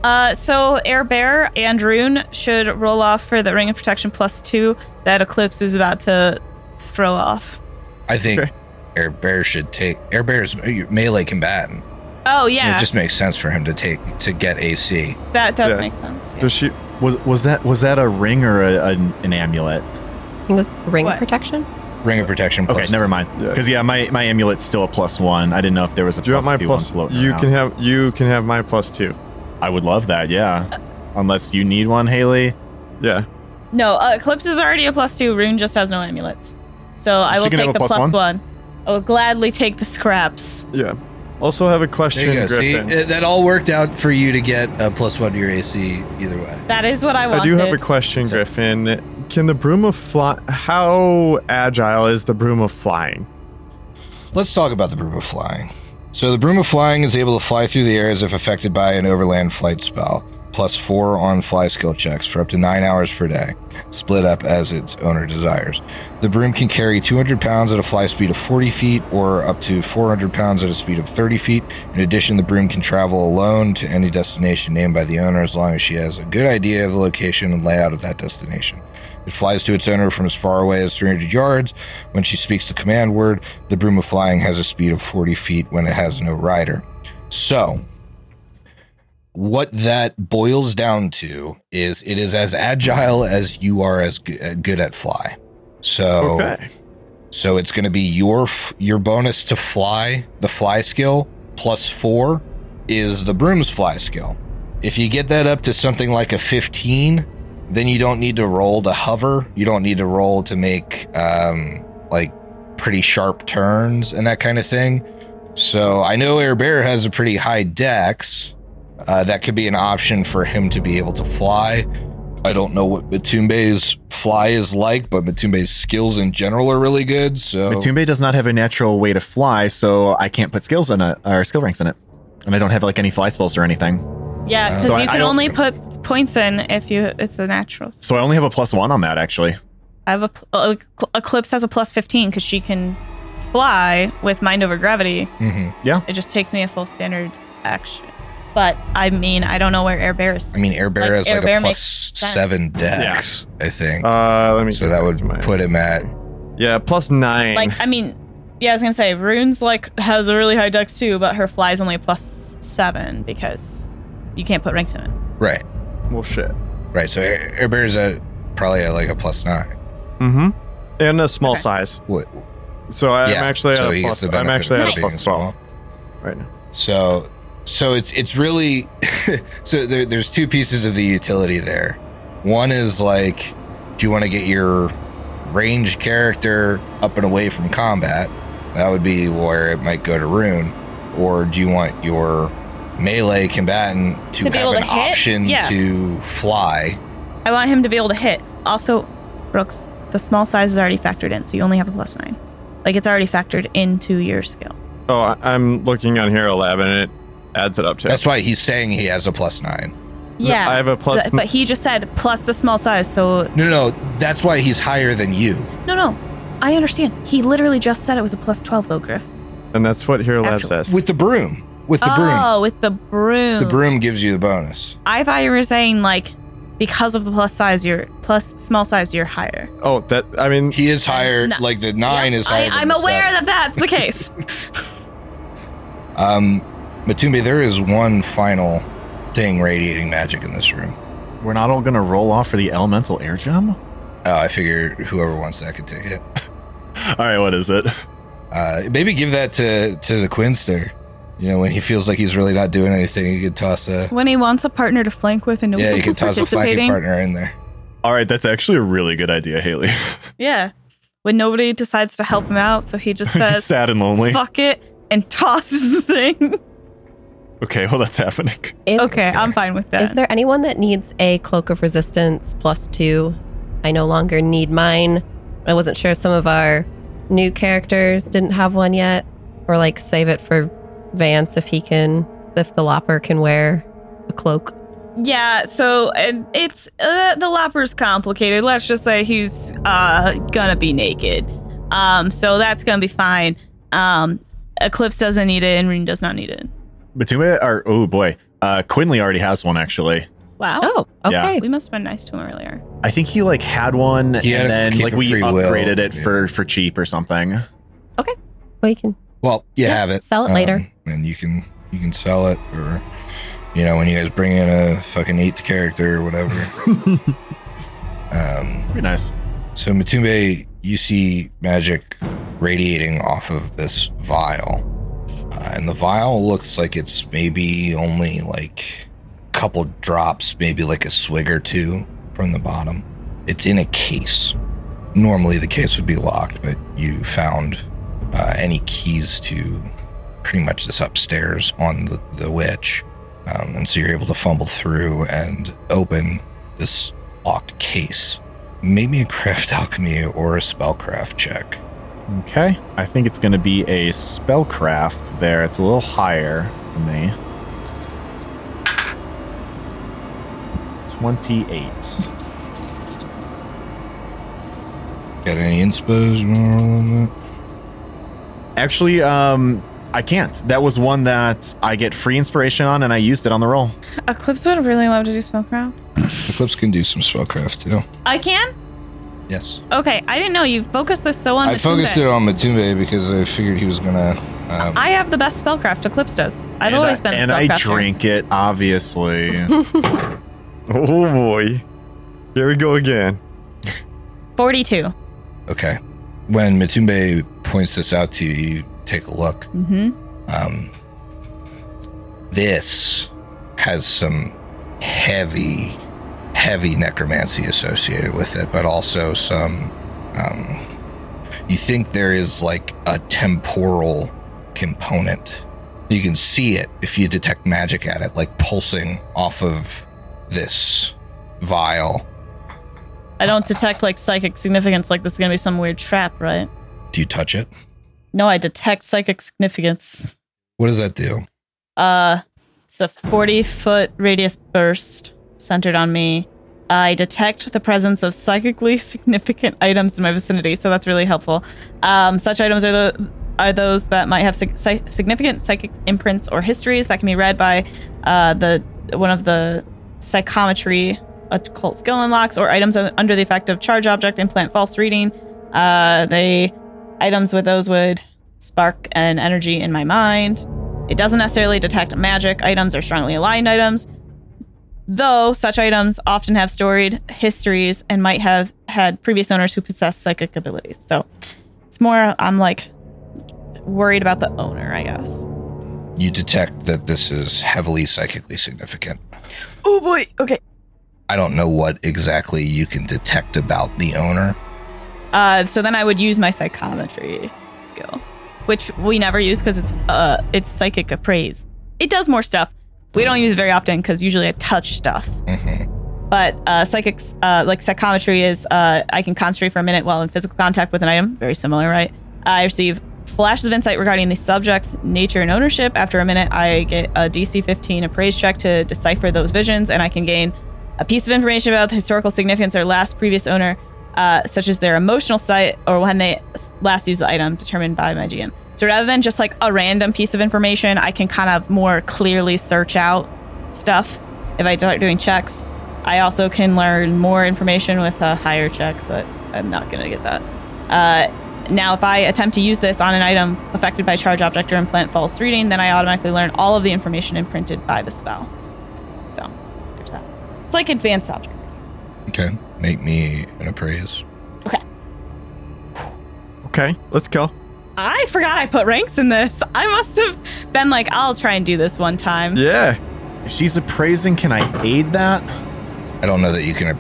Uh, so Air Bear and Rune should roll off for the Ring of Protection plus two that Eclipse is about to throw off. I think Okay. Air Bear should take Air Bear's melee combatant. Oh And yeah, It just makes sense for him to take to get AC. that does Yeah. make sense. yeah. Does she? Was was that was that a ring or a, an, an amulet? I think it was ring What? protection. Ring of protection. Okay, plus never mind. Yeah. Because yeah, my my amulet's still a plus one. I didn't know if there was a Do you plus want my two plus? one floating You around. can have. You can have my plus two. I would love that. Yeah, unless you need one, Haley. Yeah. No, uh, Eclipse is already a plus two. Rune just has no amulets, so I She will can have take a the plus plus one? one. I will gladly take the scraps. Yeah. Also have a There question, you go. See, Griffin. uh, that all worked out for you to get a plus one to your AC either way. That is what I I do have a question, So- Griffin. Can the broom of fly? How agile is the broom of flying? Let's talk about the Broom of Flying. So, the Broom of Flying is able to fly through the air as if affected by an overland flight spell, plus four on fly skill checks for up to nine hours per day, split up as its owner desires. The broom can carry 200 pounds at a fly speed of 40 feet or up to 400 pounds at a speed of 30 feet. In addition, the broom can travel alone to any destination named by the owner as long as she has a good idea of the location and layout of that destination. It flies to its owner from as far away as 300 yards. When she speaks the command word, the broom of flying has a speed of 40 feet when it has no rider. So, what that boils down to is it is as agile as you are as uh, good at fly. So, Okay. so it's going to be your your bonus to fly, the fly skill plus 4 is the broom's fly skill. If you get that up to something like a 15, then you don't need to roll to hover. You don't need to roll to make um like pretty sharp turns and that kind of thing. So I know Air Bear has a pretty high dex, Uh, that could be an option for him to be able to fly. I don't know what Matumbe's fly is like, but Matumbe's skills in general are really good. So Matumbe does not have a natural way to fly, so I can't put skills in it or skill ranks in it. And I don't have like any fly spells or anything. Yeah, Uh, because So you I can don't- only put points in if you it's a natural. So I only have a plus one on that actually. I have a pl- uh, Eclipse has a plus fifteen because she can fly with mind over gravity. Mhm. It just takes me a full standard action. But I mean, I don't know where Air Bear is. I mean, Air Bear Like, has Air like Bear a plus makes sense. seven dex, I think. Uh, let me. so that would to my- put him at Yeah, plus nine. Like, I mean, yeah, I was gonna say Rune's like has a really high dex too, but her fly's only a plus seven because you can't put ranks in it. right, well, shit. right. So Air, Air Bear's a probably at like a plus nine. Mm-hmm. And a small Okay. size. What? So I'm yeah, actually so at he a gets plus. the I'm actually at a plus small. twelve right now. So, so it's it's really so there, there's two pieces of the utility there. One is like, do you want to get your range character up and away from combat? That would be where it might go to Rune. Or do you want your melee combatant to, To have an to option Yeah. to fly? I want him to be able to hit. Also, Brooks, the small size is already factored in, so you only have a plus nine. Like it's already factored into your skill. Oh, I- I'm looking on Hero Lab and it adds it up to. That's why he's saying he has a plus nine. Yeah, I have a plus. but, but he just said plus the small size. So No, no, no, that's why he's higher than you. no, no, I understand. He literally just said it was a plus twelve though, Griff. and that's what Hero Lab says. With the broom. With the broom. oh, with the broom. The broom gives you the bonus. I thought you were saying like because of the plus size, you're plus small size, you're higher. Oh, that. I mean, He is higher, No. like the nine Yep, is higher. I, than I'm the aware seven. that that's the case. Um, Matumbe, there is one final thing radiating magic in this room. We're not all gonna roll off for the elemental air gem. Oh, I figure whoever wants that could take it. All right, what is it? Uh, maybe give that to to the Quinster. You know, when he feels like he's really not doing anything, he could toss a when he wants a partner to flank with and no yeah, one he could toss a flanking partner in there. All right, that's actually a really good idea, Haley. Yeah. When nobody decides to help him out, so he just says, Sad and lonely. fuck it, and tosses the thing. Okay, well that's happening. Is, okay, I'm fine with that. Is there anyone that needs a cloak of resistance plus two? I no longer need mine. I wasn't sure if some of our new characters didn't have one yet, or like save it for Vance if he can, if the Lopper can wear a cloak. yeah, so and it's uh, the Lopper's complicated. Let's just say he's uh gonna be naked. Um, so that's gonna be fine. Um, Eclipse doesn't need it, and Rune does not need it. Batuma, or oh boy, uh, Quinley already has one actually. Wow. Oh, Yeah. okay. We must have been nice to him earlier. I think he like had one, He and a then like we free will, upgraded it yeah. for for cheap or something. Okay, well, you can. Well, you Yeah, have it. sell it later. and you can you can sell it, or you know, when you guys bring in a fucking eighth character or whatever. um, Very nice. So Matumbe, you see magic radiating off of this vial. Uh, and the vial looks like it's maybe only like a couple drops, maybe like a swig or two from the bottom. It's in a case. Normally the case would be locked, but you found uh, any keys to pretty much this upstairs on the, the witch. Um, and so you're able to fumble through and open this locked case maybe a craft alchemy or a spellcraft check. Okay, I think it's going to be a spellcraft. There, it's a little higher than me. Twenty-eight. Got any inspos? you wanna roll on that? Actually, um, I can't. That was one that I get free inspiration on, and I used it on the roll. Eclipse would really love to do spellcraft. Eclipse can do some spellcraft too. I can. Yes. Okay, I didn't know you focused this so on. I focused it on Matumbe because I figured he was gonna. Um, I have the best spellcraft. Eclipse does. I've always I, been. and I drink it, obviously. oh boy, here we go again. Forty-two. okay. When Matumbe points this out to you, you take a look. Mm-hmm. Um, this has some heavy, heavy necromancy associated with it, but also some. Um, you think there is like a temporal component You can see it if you detect magic at it, like pulsing off of this vial. I don't detect like psychic significance like this is gonna be some weird trap, right? Do you touch it? No, I detect psychic significance. What does that do? Uh it's a 40 foot radius burst centered on me. I detect the presence of psychically significant items in my vicinity, so that's really helpful. Um, such items are the are those that might have sig- si- significant psychic imprints or histories that can be read by uh, the one of the psychometry occult skill unlocks or items under the effect of charge object implant false reading. Uh, they items with those would spark an energy in my mind. It doesn't necessarily detect magic items or strongly aligned items, though such items often have storied histories and might have had previous owners who possess psychic abilities. So it's more, I'm like worried about the owner, I guess. You detect that this is heavily psychically significant. Oh boy. Okay. I don't know what exactly you can detect about the owner. Uh, so then I would use my psychometry skill, which we never use because it's uh it's psychic appraise. It does more stuff. We don't use it very often because usually I touch stuff. hmm But uh, psychics, uh, like psychometry, is uh, I can concentrate for a minute while in physical contact with an item. Very similar, right? I receive flashes of insight regarding the subject's nature and ownership. After a minute, I get a DC 15 appraise check to decipher those visions, and I can gain a piece of information about the historical significance or last previous owner, uh, such as their emotional state or when they last used the item, determined by my GM. So rather than just like a random piece of information, I can kind of more clearly search out stuff if I start doing checks. I also can learn more information with a higher check, but I'm not going to get that. Uh, now, if I attempt to use this on an item affected by charge object or implant false reading, then I automatically learn all of the information imprinted by the spell. So, there's that. It's like advanced object. Okay. Make me an appraise. Okay. Okay, let's go. I forgot I put ranks in this. I must have been like, I'll try and do this one time. Yeah. If she's appraising, can I aid that? I don't know that you can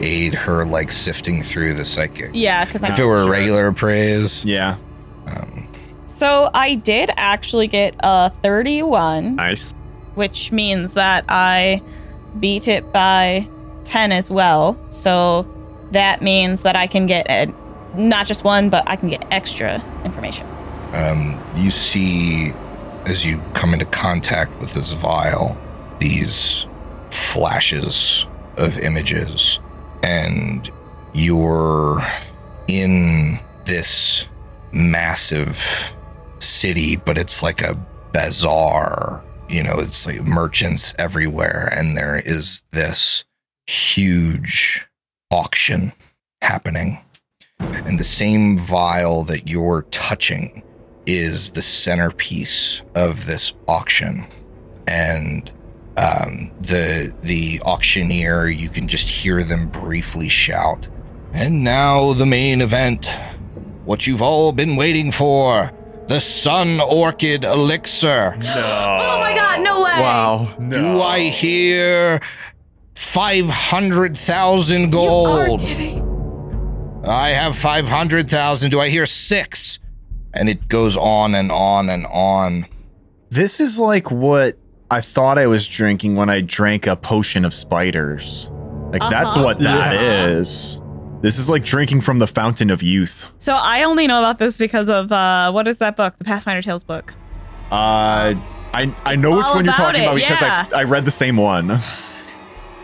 aid her like sifting through the psychic. Yeah, because I'm If it were a regular appraise, Yeah. um, So I did actually get a 31. Nice. which means that I beat it by 10 as well. So that means that I can get a, not just one, but I can get extra information. um, you see as you come into contact with this vial these flashes of images and you're in this massive city but it's like a bazaar you know it's like merchants everywhere and there is this huge auction happening and the same vial that you're touching is the centerpiece of this auction and um, the the auctioneer you can just hear them briefly shout and now the main event what you've all been waiting for the sun orchid elixir No. Oh my god, no way! Wow. do i hear 500000 gold I have 500,000. Do I hear six? And it goes on and on and on. This is like what I thought I was drinking when I drank a potion of spiders. Like that's Uh-huh. what that is. This is like drinking from the fountain of youth. So I only know about this because of uh, what is that book? The Pathfinder Tales book. Uh I I know which one you're talking it, about because yeah. I I read the same one.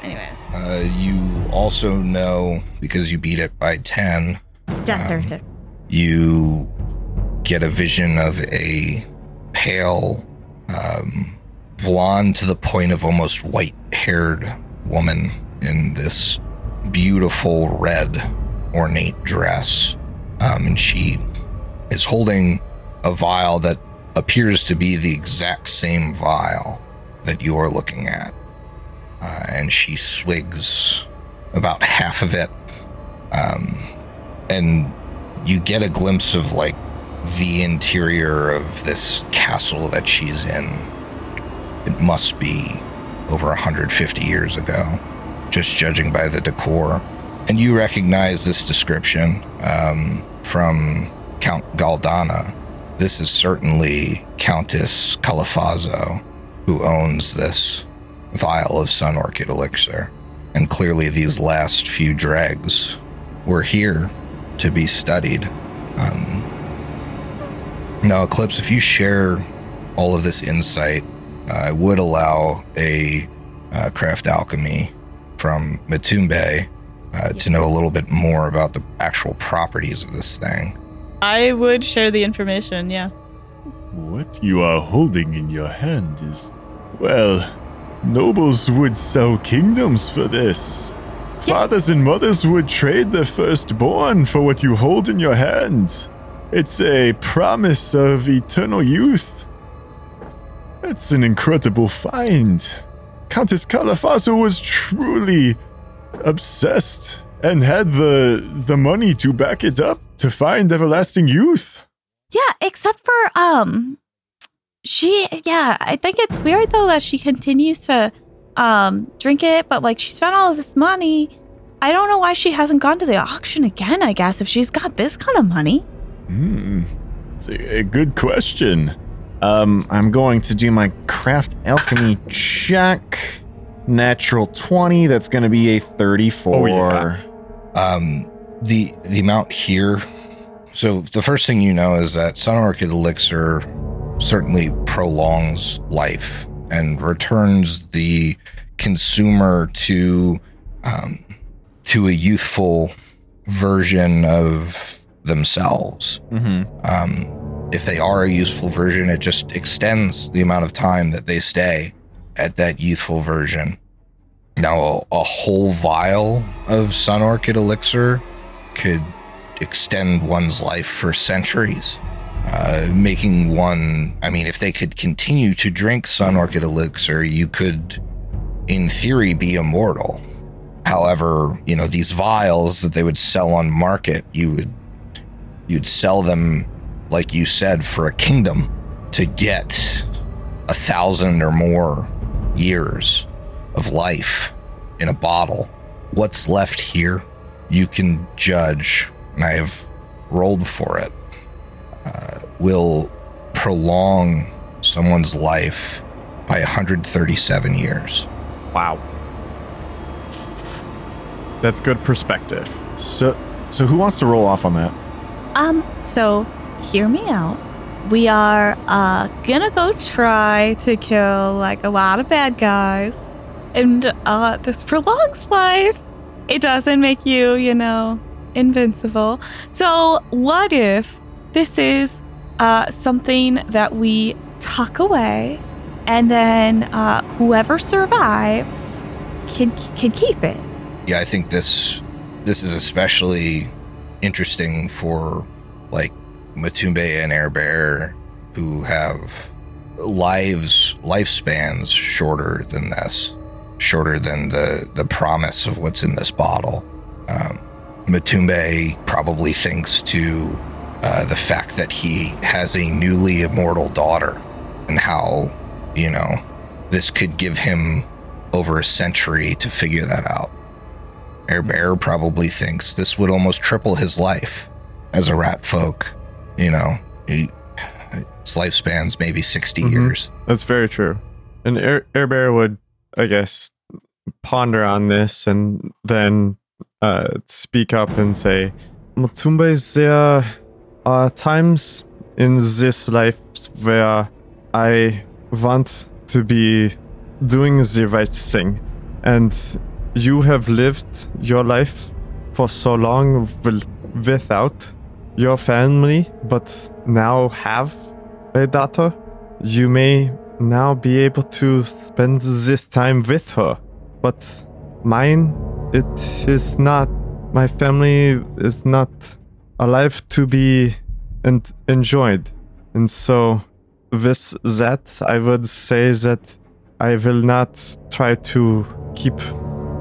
Anyways, Uh, you also know, because you beat it by 10, Death Um, Heretic. you get a vision of a pale, um, blonde to the point of almost white haired woman in this beautiful red ornate dress. Um, and she is holding a vial that appears to be the exact same vial that you are looking at. Uh, and she swigs about half of it. Um, and you get a glimpse of like the interior of this castle that she's in. It must be over 150 years ago, just judging by the decor. And you recognize this description um, from Count Galdana. this is certainly Countess Caliphvaso who owns this vial of Sun Orchid elixir. And clearly, these last few dregs were here to be studied. Um, now, Eclipse, if you share all of this insight, uh, I would allow a uh, craft alchemy from Matumbe uh, to know a little bit more about the actual properties of this thing. I would share the information, yeah. What you are holding in your hand is, well, nobles would sell kingdoms for this. Yeah. Fathers and mothers would trade their firstborn for what you hold in your hand. It's a promise of eternal youth. It's an incredible find. Countess Caliphvaso was truly obsessed and had the the money to back it up to find everlasting youth. Yeah, except for um she yeah, I think it's weird though that she continues to um drink it, but like she spent all of this money. I don't know why she hasn't gone to the auction again, I guess, if she's got this kind of money. Hmm. It's a, a good question. Um, I'm going to do my craft alchemy check. Natural 20. That's going to be a 34. Oh, yeah. um, the the amount here. So the first thing you know is that Sun Orchid Elixir certainly prolongs life and returns the consumer to um, to a youthful version of themselves. Mhm. Um, if they are a useful version, it just extends the amount of time that they stay at that youthful version. Now, a, a whole vial of Sun Orchid Elixir could extend one's life for centuries, uh, making one. I mean, if they could continue to drink Sun Orchid Elixir, you could, in theory, be immortal. However, you know these vials that they would sell on market, you would you'd sell them, like you said, for a kingdom to get a thousand or more years of life in a bottle. What's left here, you can judge, and I have rolled for it, uh, will prolong someone's life by 137 years. Wow. That's good perspective. So, so who wants to roll off on that? Um, so hear me out. We are uh gonna go try to kill like a lot of bad guys. And uh this prolongs life. It doesn't make you, you know, invincible. So what if this is uh something that we tuck away and then uh whoever survives can can keep it. Yeah, I think this this is especially interesting for like Matumbe and Air Bear who have lives lifespans shorter than this, shorter than the the promise of what's in this bottle. Um, Matumbe probably thinks to uh, the fact that he has a newly immortal daughter and how you know this could give him over a century to figure that out. Air Bear probably thinks this would almost triple his life as a rat folk. You know, he, his lifespan's maybe 60 Mhm. years. That's very true. And Air, Air Bear would, I guess, ponder on this and then uh, speak up and say, Matumbe, there are times in this life where I want to be doing the right thing. And you have lived your life for so long without your family, but now have a daughter. You may now be able to spend this time with her. But mine, it is not. My family is not alive to be and enjoyed. And so, with that, I would say that I will not try to keep,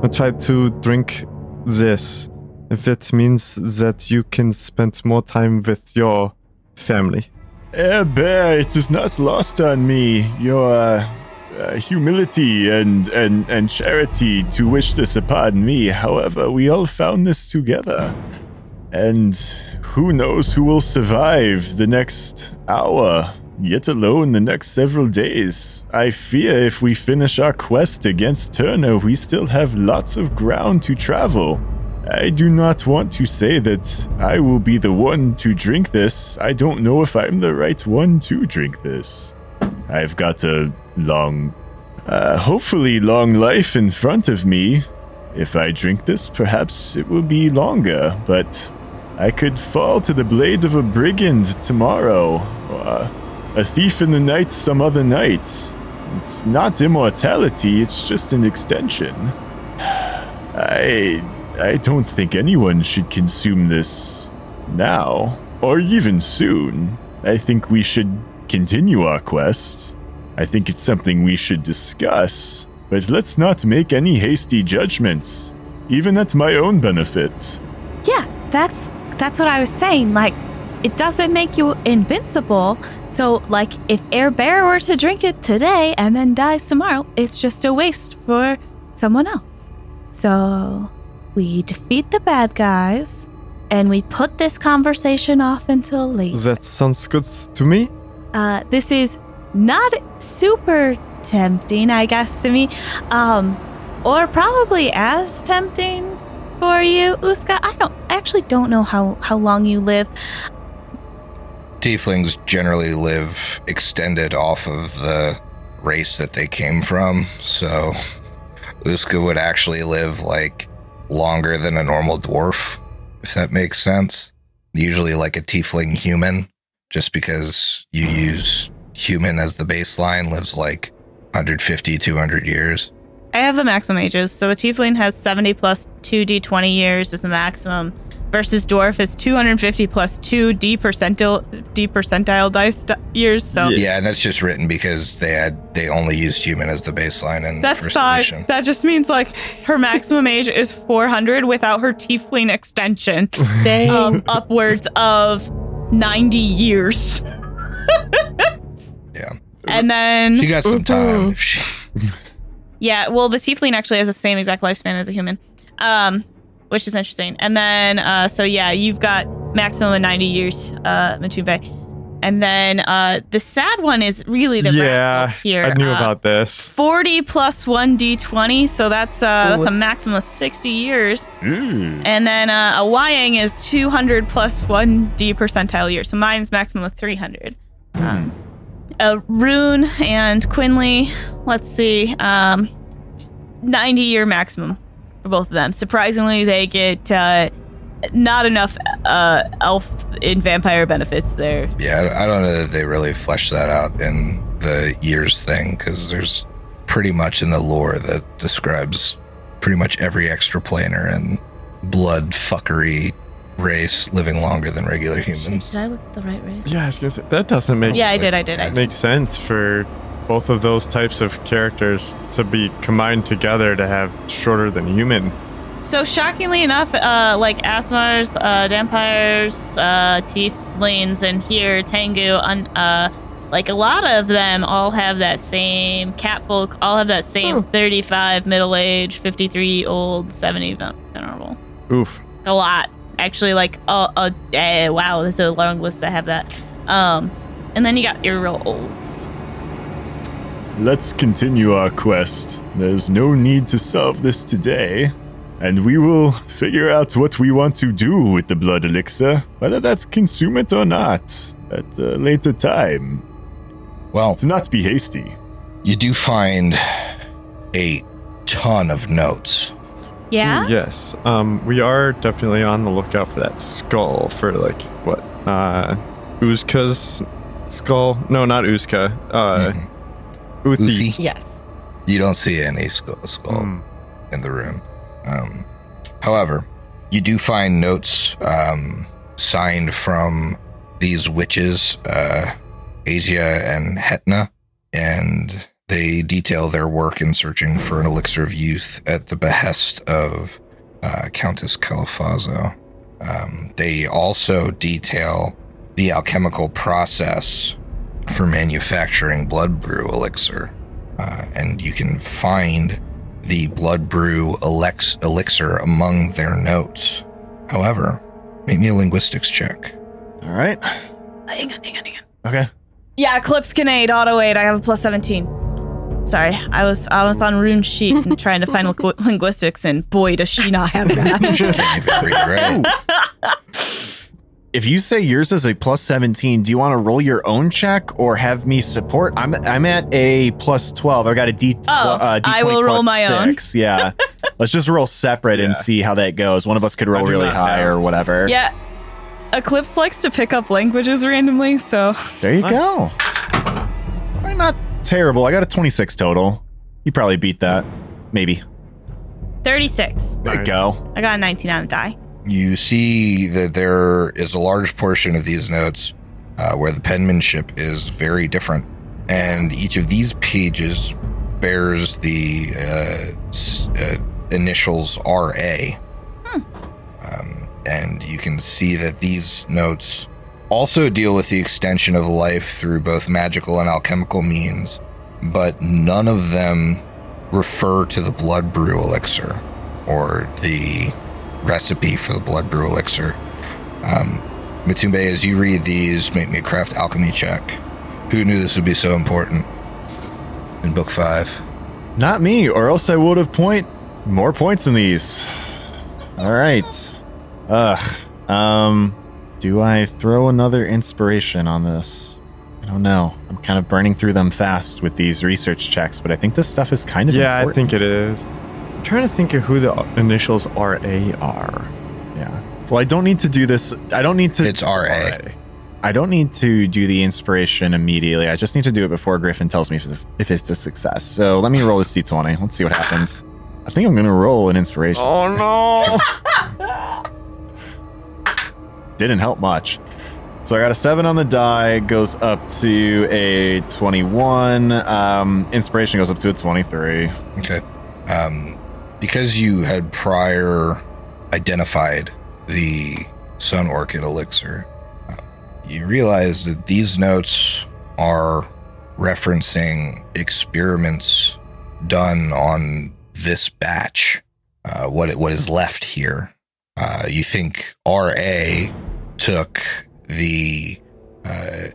uh, try to drink this if it means that you can spend more time with your family. Eh, Bear, it is not lost on me your uh, uh, humility and, and, and charity to wish this upon me. However, we all found this together. And who knows who will survive the next hour, yet alone the next several days. I fear if we finish our quest against Turner, we still have lots of ground to travel. I do not want to say that I will be the one to drink this. I don't know if I'm the right one to drink this. I've got a long, uh, hopefully long life in front of me. If I drink this, perhaps it will be longer, but I could fall to the blade of a brigand tomorrow, or a thief in the night some other night. It's not immortality, it's just an extension. I I don't think anyone should consume this now, or even soon. I think we should continue our quest. I think it's something we should discuss, but let's not make any hasty judgments, even at my own benefit. Yeah, that's that's what I was saying. Like, it doesn't make you invincible. So, like, if Air Bear were to drink it today and then dies tomorrow, it's just a waste for someone else. So, we defeat the bad guys and we put this conversation off until later. That sounds good to me. Uh, this is not super tempting, I guess, to me. Um, or probably as tempting for you, Uska. I don't I actually don't know how, how long you live. Tieflings generally live extended off of the race that they came from, so Uska would actually live like longer than a normal dwarf, if that makes sense. Usually like a tiefling human, just because you use human as the baseline, lives like 150, 200 years. I have the maximum ages. So a tiefling has 70 plus 2d20 years is the maximum versus dwarf is 250 plus 2 d percentile d percentile dice di- years. So Yeah. Yeah, and that's just written because they had they only used human as the baseline and that's first fine. edition. That just means like her maximum age is 400 without her tiefling extension Dang. of upwards of 90 years. Yeah. And then She got some mm-hmm. time. If she, Yeah, well, the tiefling actually has the same exact lifespan as a human, um, which is interesting. And then, uh, so yeah, you've got maximum of 90 years, uh, Matumbe. And then uh, the sad one is really the yeah, here. I knew Uh, about this. 40 plus 1d20, so that's uh, that's a maximum of 60 years. Ooh. And then uh, a Wayang is 200 plus 1d percentile year, so mine's maximum of 300. Um, uh, Rune and Quinley, let's see, um, 90 year maximum for both of them. Surprisingly, they get uh, not enough uh, elf and vampire benefits there. yeah, I don't know that they really flesh that out in the years thing because there's pretty much in the lore that describes pretty much every extra extraplanar and blood fuckery race living longer than regular humans. Did I look the right race? Yeah, I was gonna say that doesn't make Yeah, I did, I did, I did. make sense for both of those types of characters to be combined together to have shorter than human. So shockingly enough, uh, like Aasimars, uh, Dhampirs, uh, Tieflings, and here Tengu, un- uh, like a lot of them all have that same catfolk, all have that same 35 middle age, 53 old, 70 ven- venerable. Oof. A lot, actually. Like, uh, uh, eh, wow, there's a long list that have that. Um, and then you got your real olds. Let's continue our quest. There's no need to solve this today. And we will figure out what we want to do with the blood elixir, whether that's consume it or not, at a later time. Well, To not be hasty. you do find a ton of notes. Yeah. Ooh, yes. Um, we are definitely on the lookout for that skull for like what? Uh, Uska's skull? No, not Uzka. Uh. Uthi. Uthi? yes. You don't see any skull, skull Mm. in the room. Um, however, you do find notes um, signed from these witches, uh, Asia and Hetna, and they detail their work in searching for an elixir of youth at the behest of uh, Countess Caliphvaso. Um, they also detail the alchemical process for manufacturing blood brew elixir, uh, and you can find the blood brew elix- elixir among their notes. However, Make me a linguistics check. All right. Hang on, hang on, hang on. Okay. Yeah, Eclipse can aid, auto aid. I have a plus 17. Sorry, I was I was on Rune Sheet and trying to find lingu- linguistics, and boy, does she not have that. Can't even read right. If you say yours is a plus 17, do you want to roll your own check or have me support? I'm I'm at a plus 12. I got a D. Oh, uh, D20 I will roll plus my own. Yeah. Let's just roll separate and see how that goes. One of us could roll really high know. or whatever. yeah, Eclipse likes to pick up languages randomly, so There you Nice. go. Probably not terrible. I got a 26 total. You probably beat that. Maybe. 36. There you go. I got a 19 on the die. You see that there is a large portion of these notes uh, where the penmanship is very different, and each of these pages bears the uh, s- uh, initials RA. Um, and you can see that these notes also deal with the extension of life through both magical and alchemical means, but none of them refer to the blood brew elixir or the recipe for the blood brew elixir. Um, Matumbe, as you read these, make me a craft alchemy check. Who knew this would be so important in book five? Not me, or else I would have point more points in these. All right. Ugh. Um, do I throw another inspiration on this? I don't know. I'm kind of burning through them fast with these research checks, but I think this stuff is kind of Yeah, I think it is. I'm trying to think of who the initials RA are. Yeah. Well, I don't need to do this. I don't need to. It's RA. I don't need to do the inspiration immediately. I just need to do it before Griffin tells me if it's, if it's a success. So let me roll this d20. Let's see what happens. I think I'm gonna roll an inspiration. Oh no! Didn't help much. So I got a seven on the die, goes up to a 21. Um, inspiration goes up to a 23. Okay. Um, because you had prior identified the Sun Orchid elixir, uh, you realize that these notes are referencing experiments done on this batch. Uh, what what is left here? Uh, you think RA took the uh,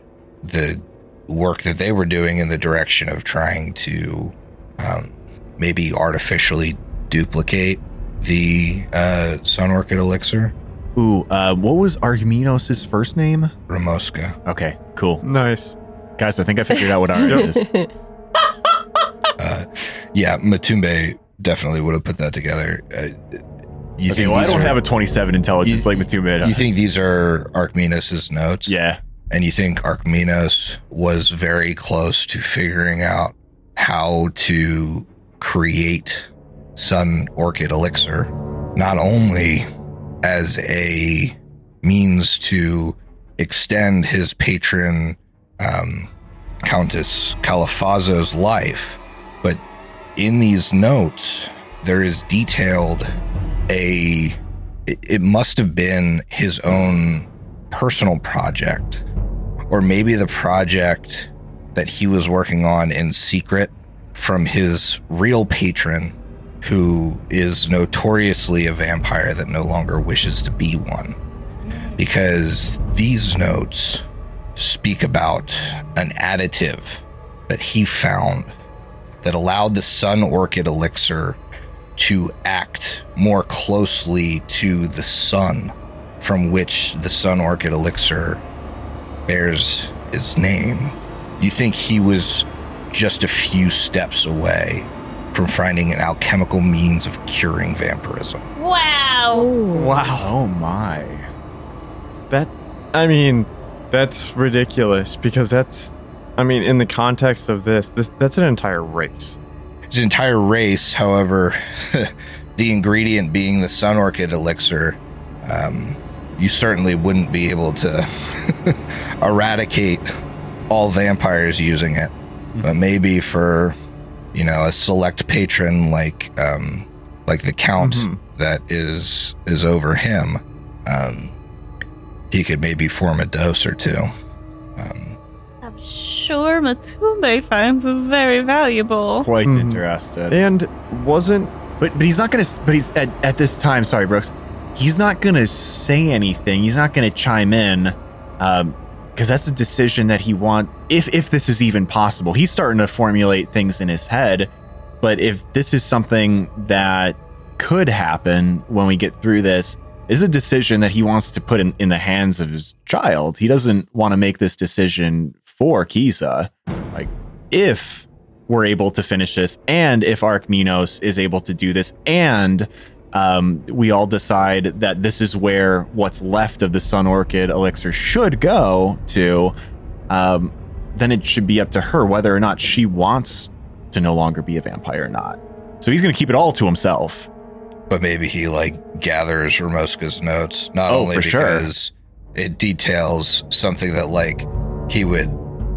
the work that they were doing in the direction of trying to um, maybe artificially duplicate the uh, Sun Orchid elixir, Ooh, uh, what was Arkminos' first name? Ramoska. Okay, cool. nice. Guys, I think I figured out what ours is. Uh, yeah, Matumbe definitely would have put that together. Uh, you Okay, well, I don't are- have a 27 intelligence You- like Matumbe You think these are Arkminos' notes? Yeah. and you think Archminos was very close to figuring out how to create Sun Orchid Elixir, not only as a means to extend his patron um, Countess Caliphvaso's life, but in these notes, there is detailed a. It, must have been his own personal project or maybe the project that he was working on in secret from his real patron, who is notoriously a vampire that no longer wishes to be one. Because these notes speak about an additive that he found that allowed the Sun Orchid elixir to act more closely to the sun from which the Sun Orchid elixir bears his name. You think he was just a few steps away from finding an alchemical means of curing vampirism. Wow. Wow. Oh my. That, I mean, that's ridiculous because that's, I mean, in the context of this, this that's an entire race. His entire race, however, the ingredient being the Sun Orchid elixir, um, you certainly wouldn't be able to eradicate all vampires using it. But maybe for, you know, a select patron like um, like the Count Mhm. that is is over him, um, he could maybe form a dose or two. I'm sure Matumbe finds is very valuable. Quite Mhm. interested. And wasn't But but he's not gonna. But he's at, at this time. Sorry, Brooks. he's not going to say anything. He's not going to chime in um because that's a decision that he want if if this is even possible. He's starting to formulate things in his head, but if this is something that could happen when we get through this, is a decision that he wants to put in, in the hands of his child. He doesn't want to make this decision for Kiza. Like if we're able to finish this and if Arkminos is able to do this and um, we all decide that this is where what's left of the Sun Orchid elixir should go to, um, then it should be up to her whether or not she wants to no longer be a vampire or not. So he's going to keep it all to himself. But maybe he like gathers Ramoska's notes, not Oh, only for sure. because it details something that like he would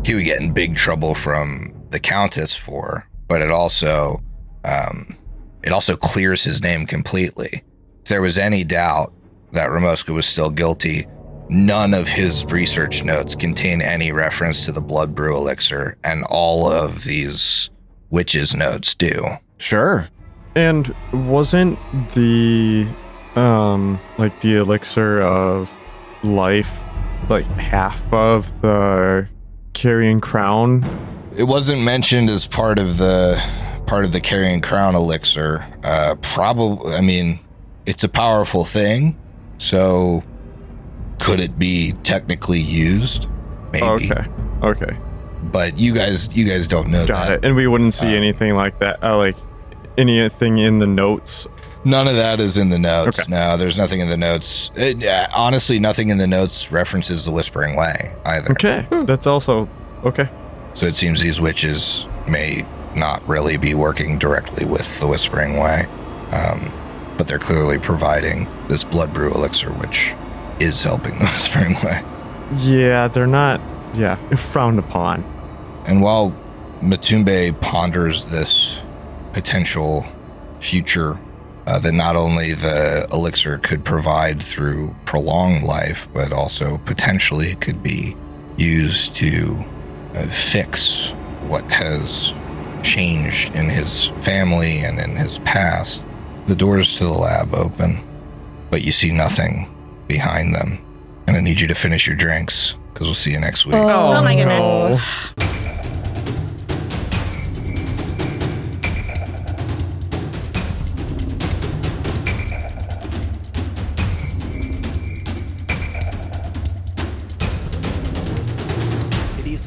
he would get in big trouble from the Countess for, but it also um it also clears his name completely. If there was any doubt that Ramoska was still guilty, none of his research notes contain any reference to the blood brew elixir, and all of these witches' notes do. Sure. And wasn't the um like the elixir of life like half of the Carrion Crown? It wasn't mentioned as part of the part of the Carrion Crown elixir. Uh, probably, I mean, it's a powerful thing. So, could it be technically used? Maybe. Okay. Okay. But you guys, you guys don't know Got that. it. And we wouldn't see Uh, anything like that. Uh, like anything in the notes. None of that is in the notes. Okay. No, there's nothing in the notes. It, uh, honestly, nothing in the notes references the Whispering Way either. Okay. That's also okay. So it seems these witches may not really be working directly with the Whispering Way, um, but they're clearly providing this blood brew elixir, which is helping the Whispering Way. Yeah, they're not yeah, frowned upon. And while Matumbe ponders this potential future uh, that not only the elixir could provide through prolonged life, but also potentially it could be used to uh, fix what has changed in his family and in his past. The doors to the lab open, but you see nothing behind them. And I need you to finish your drinks because we'll see you next week. Oh my no.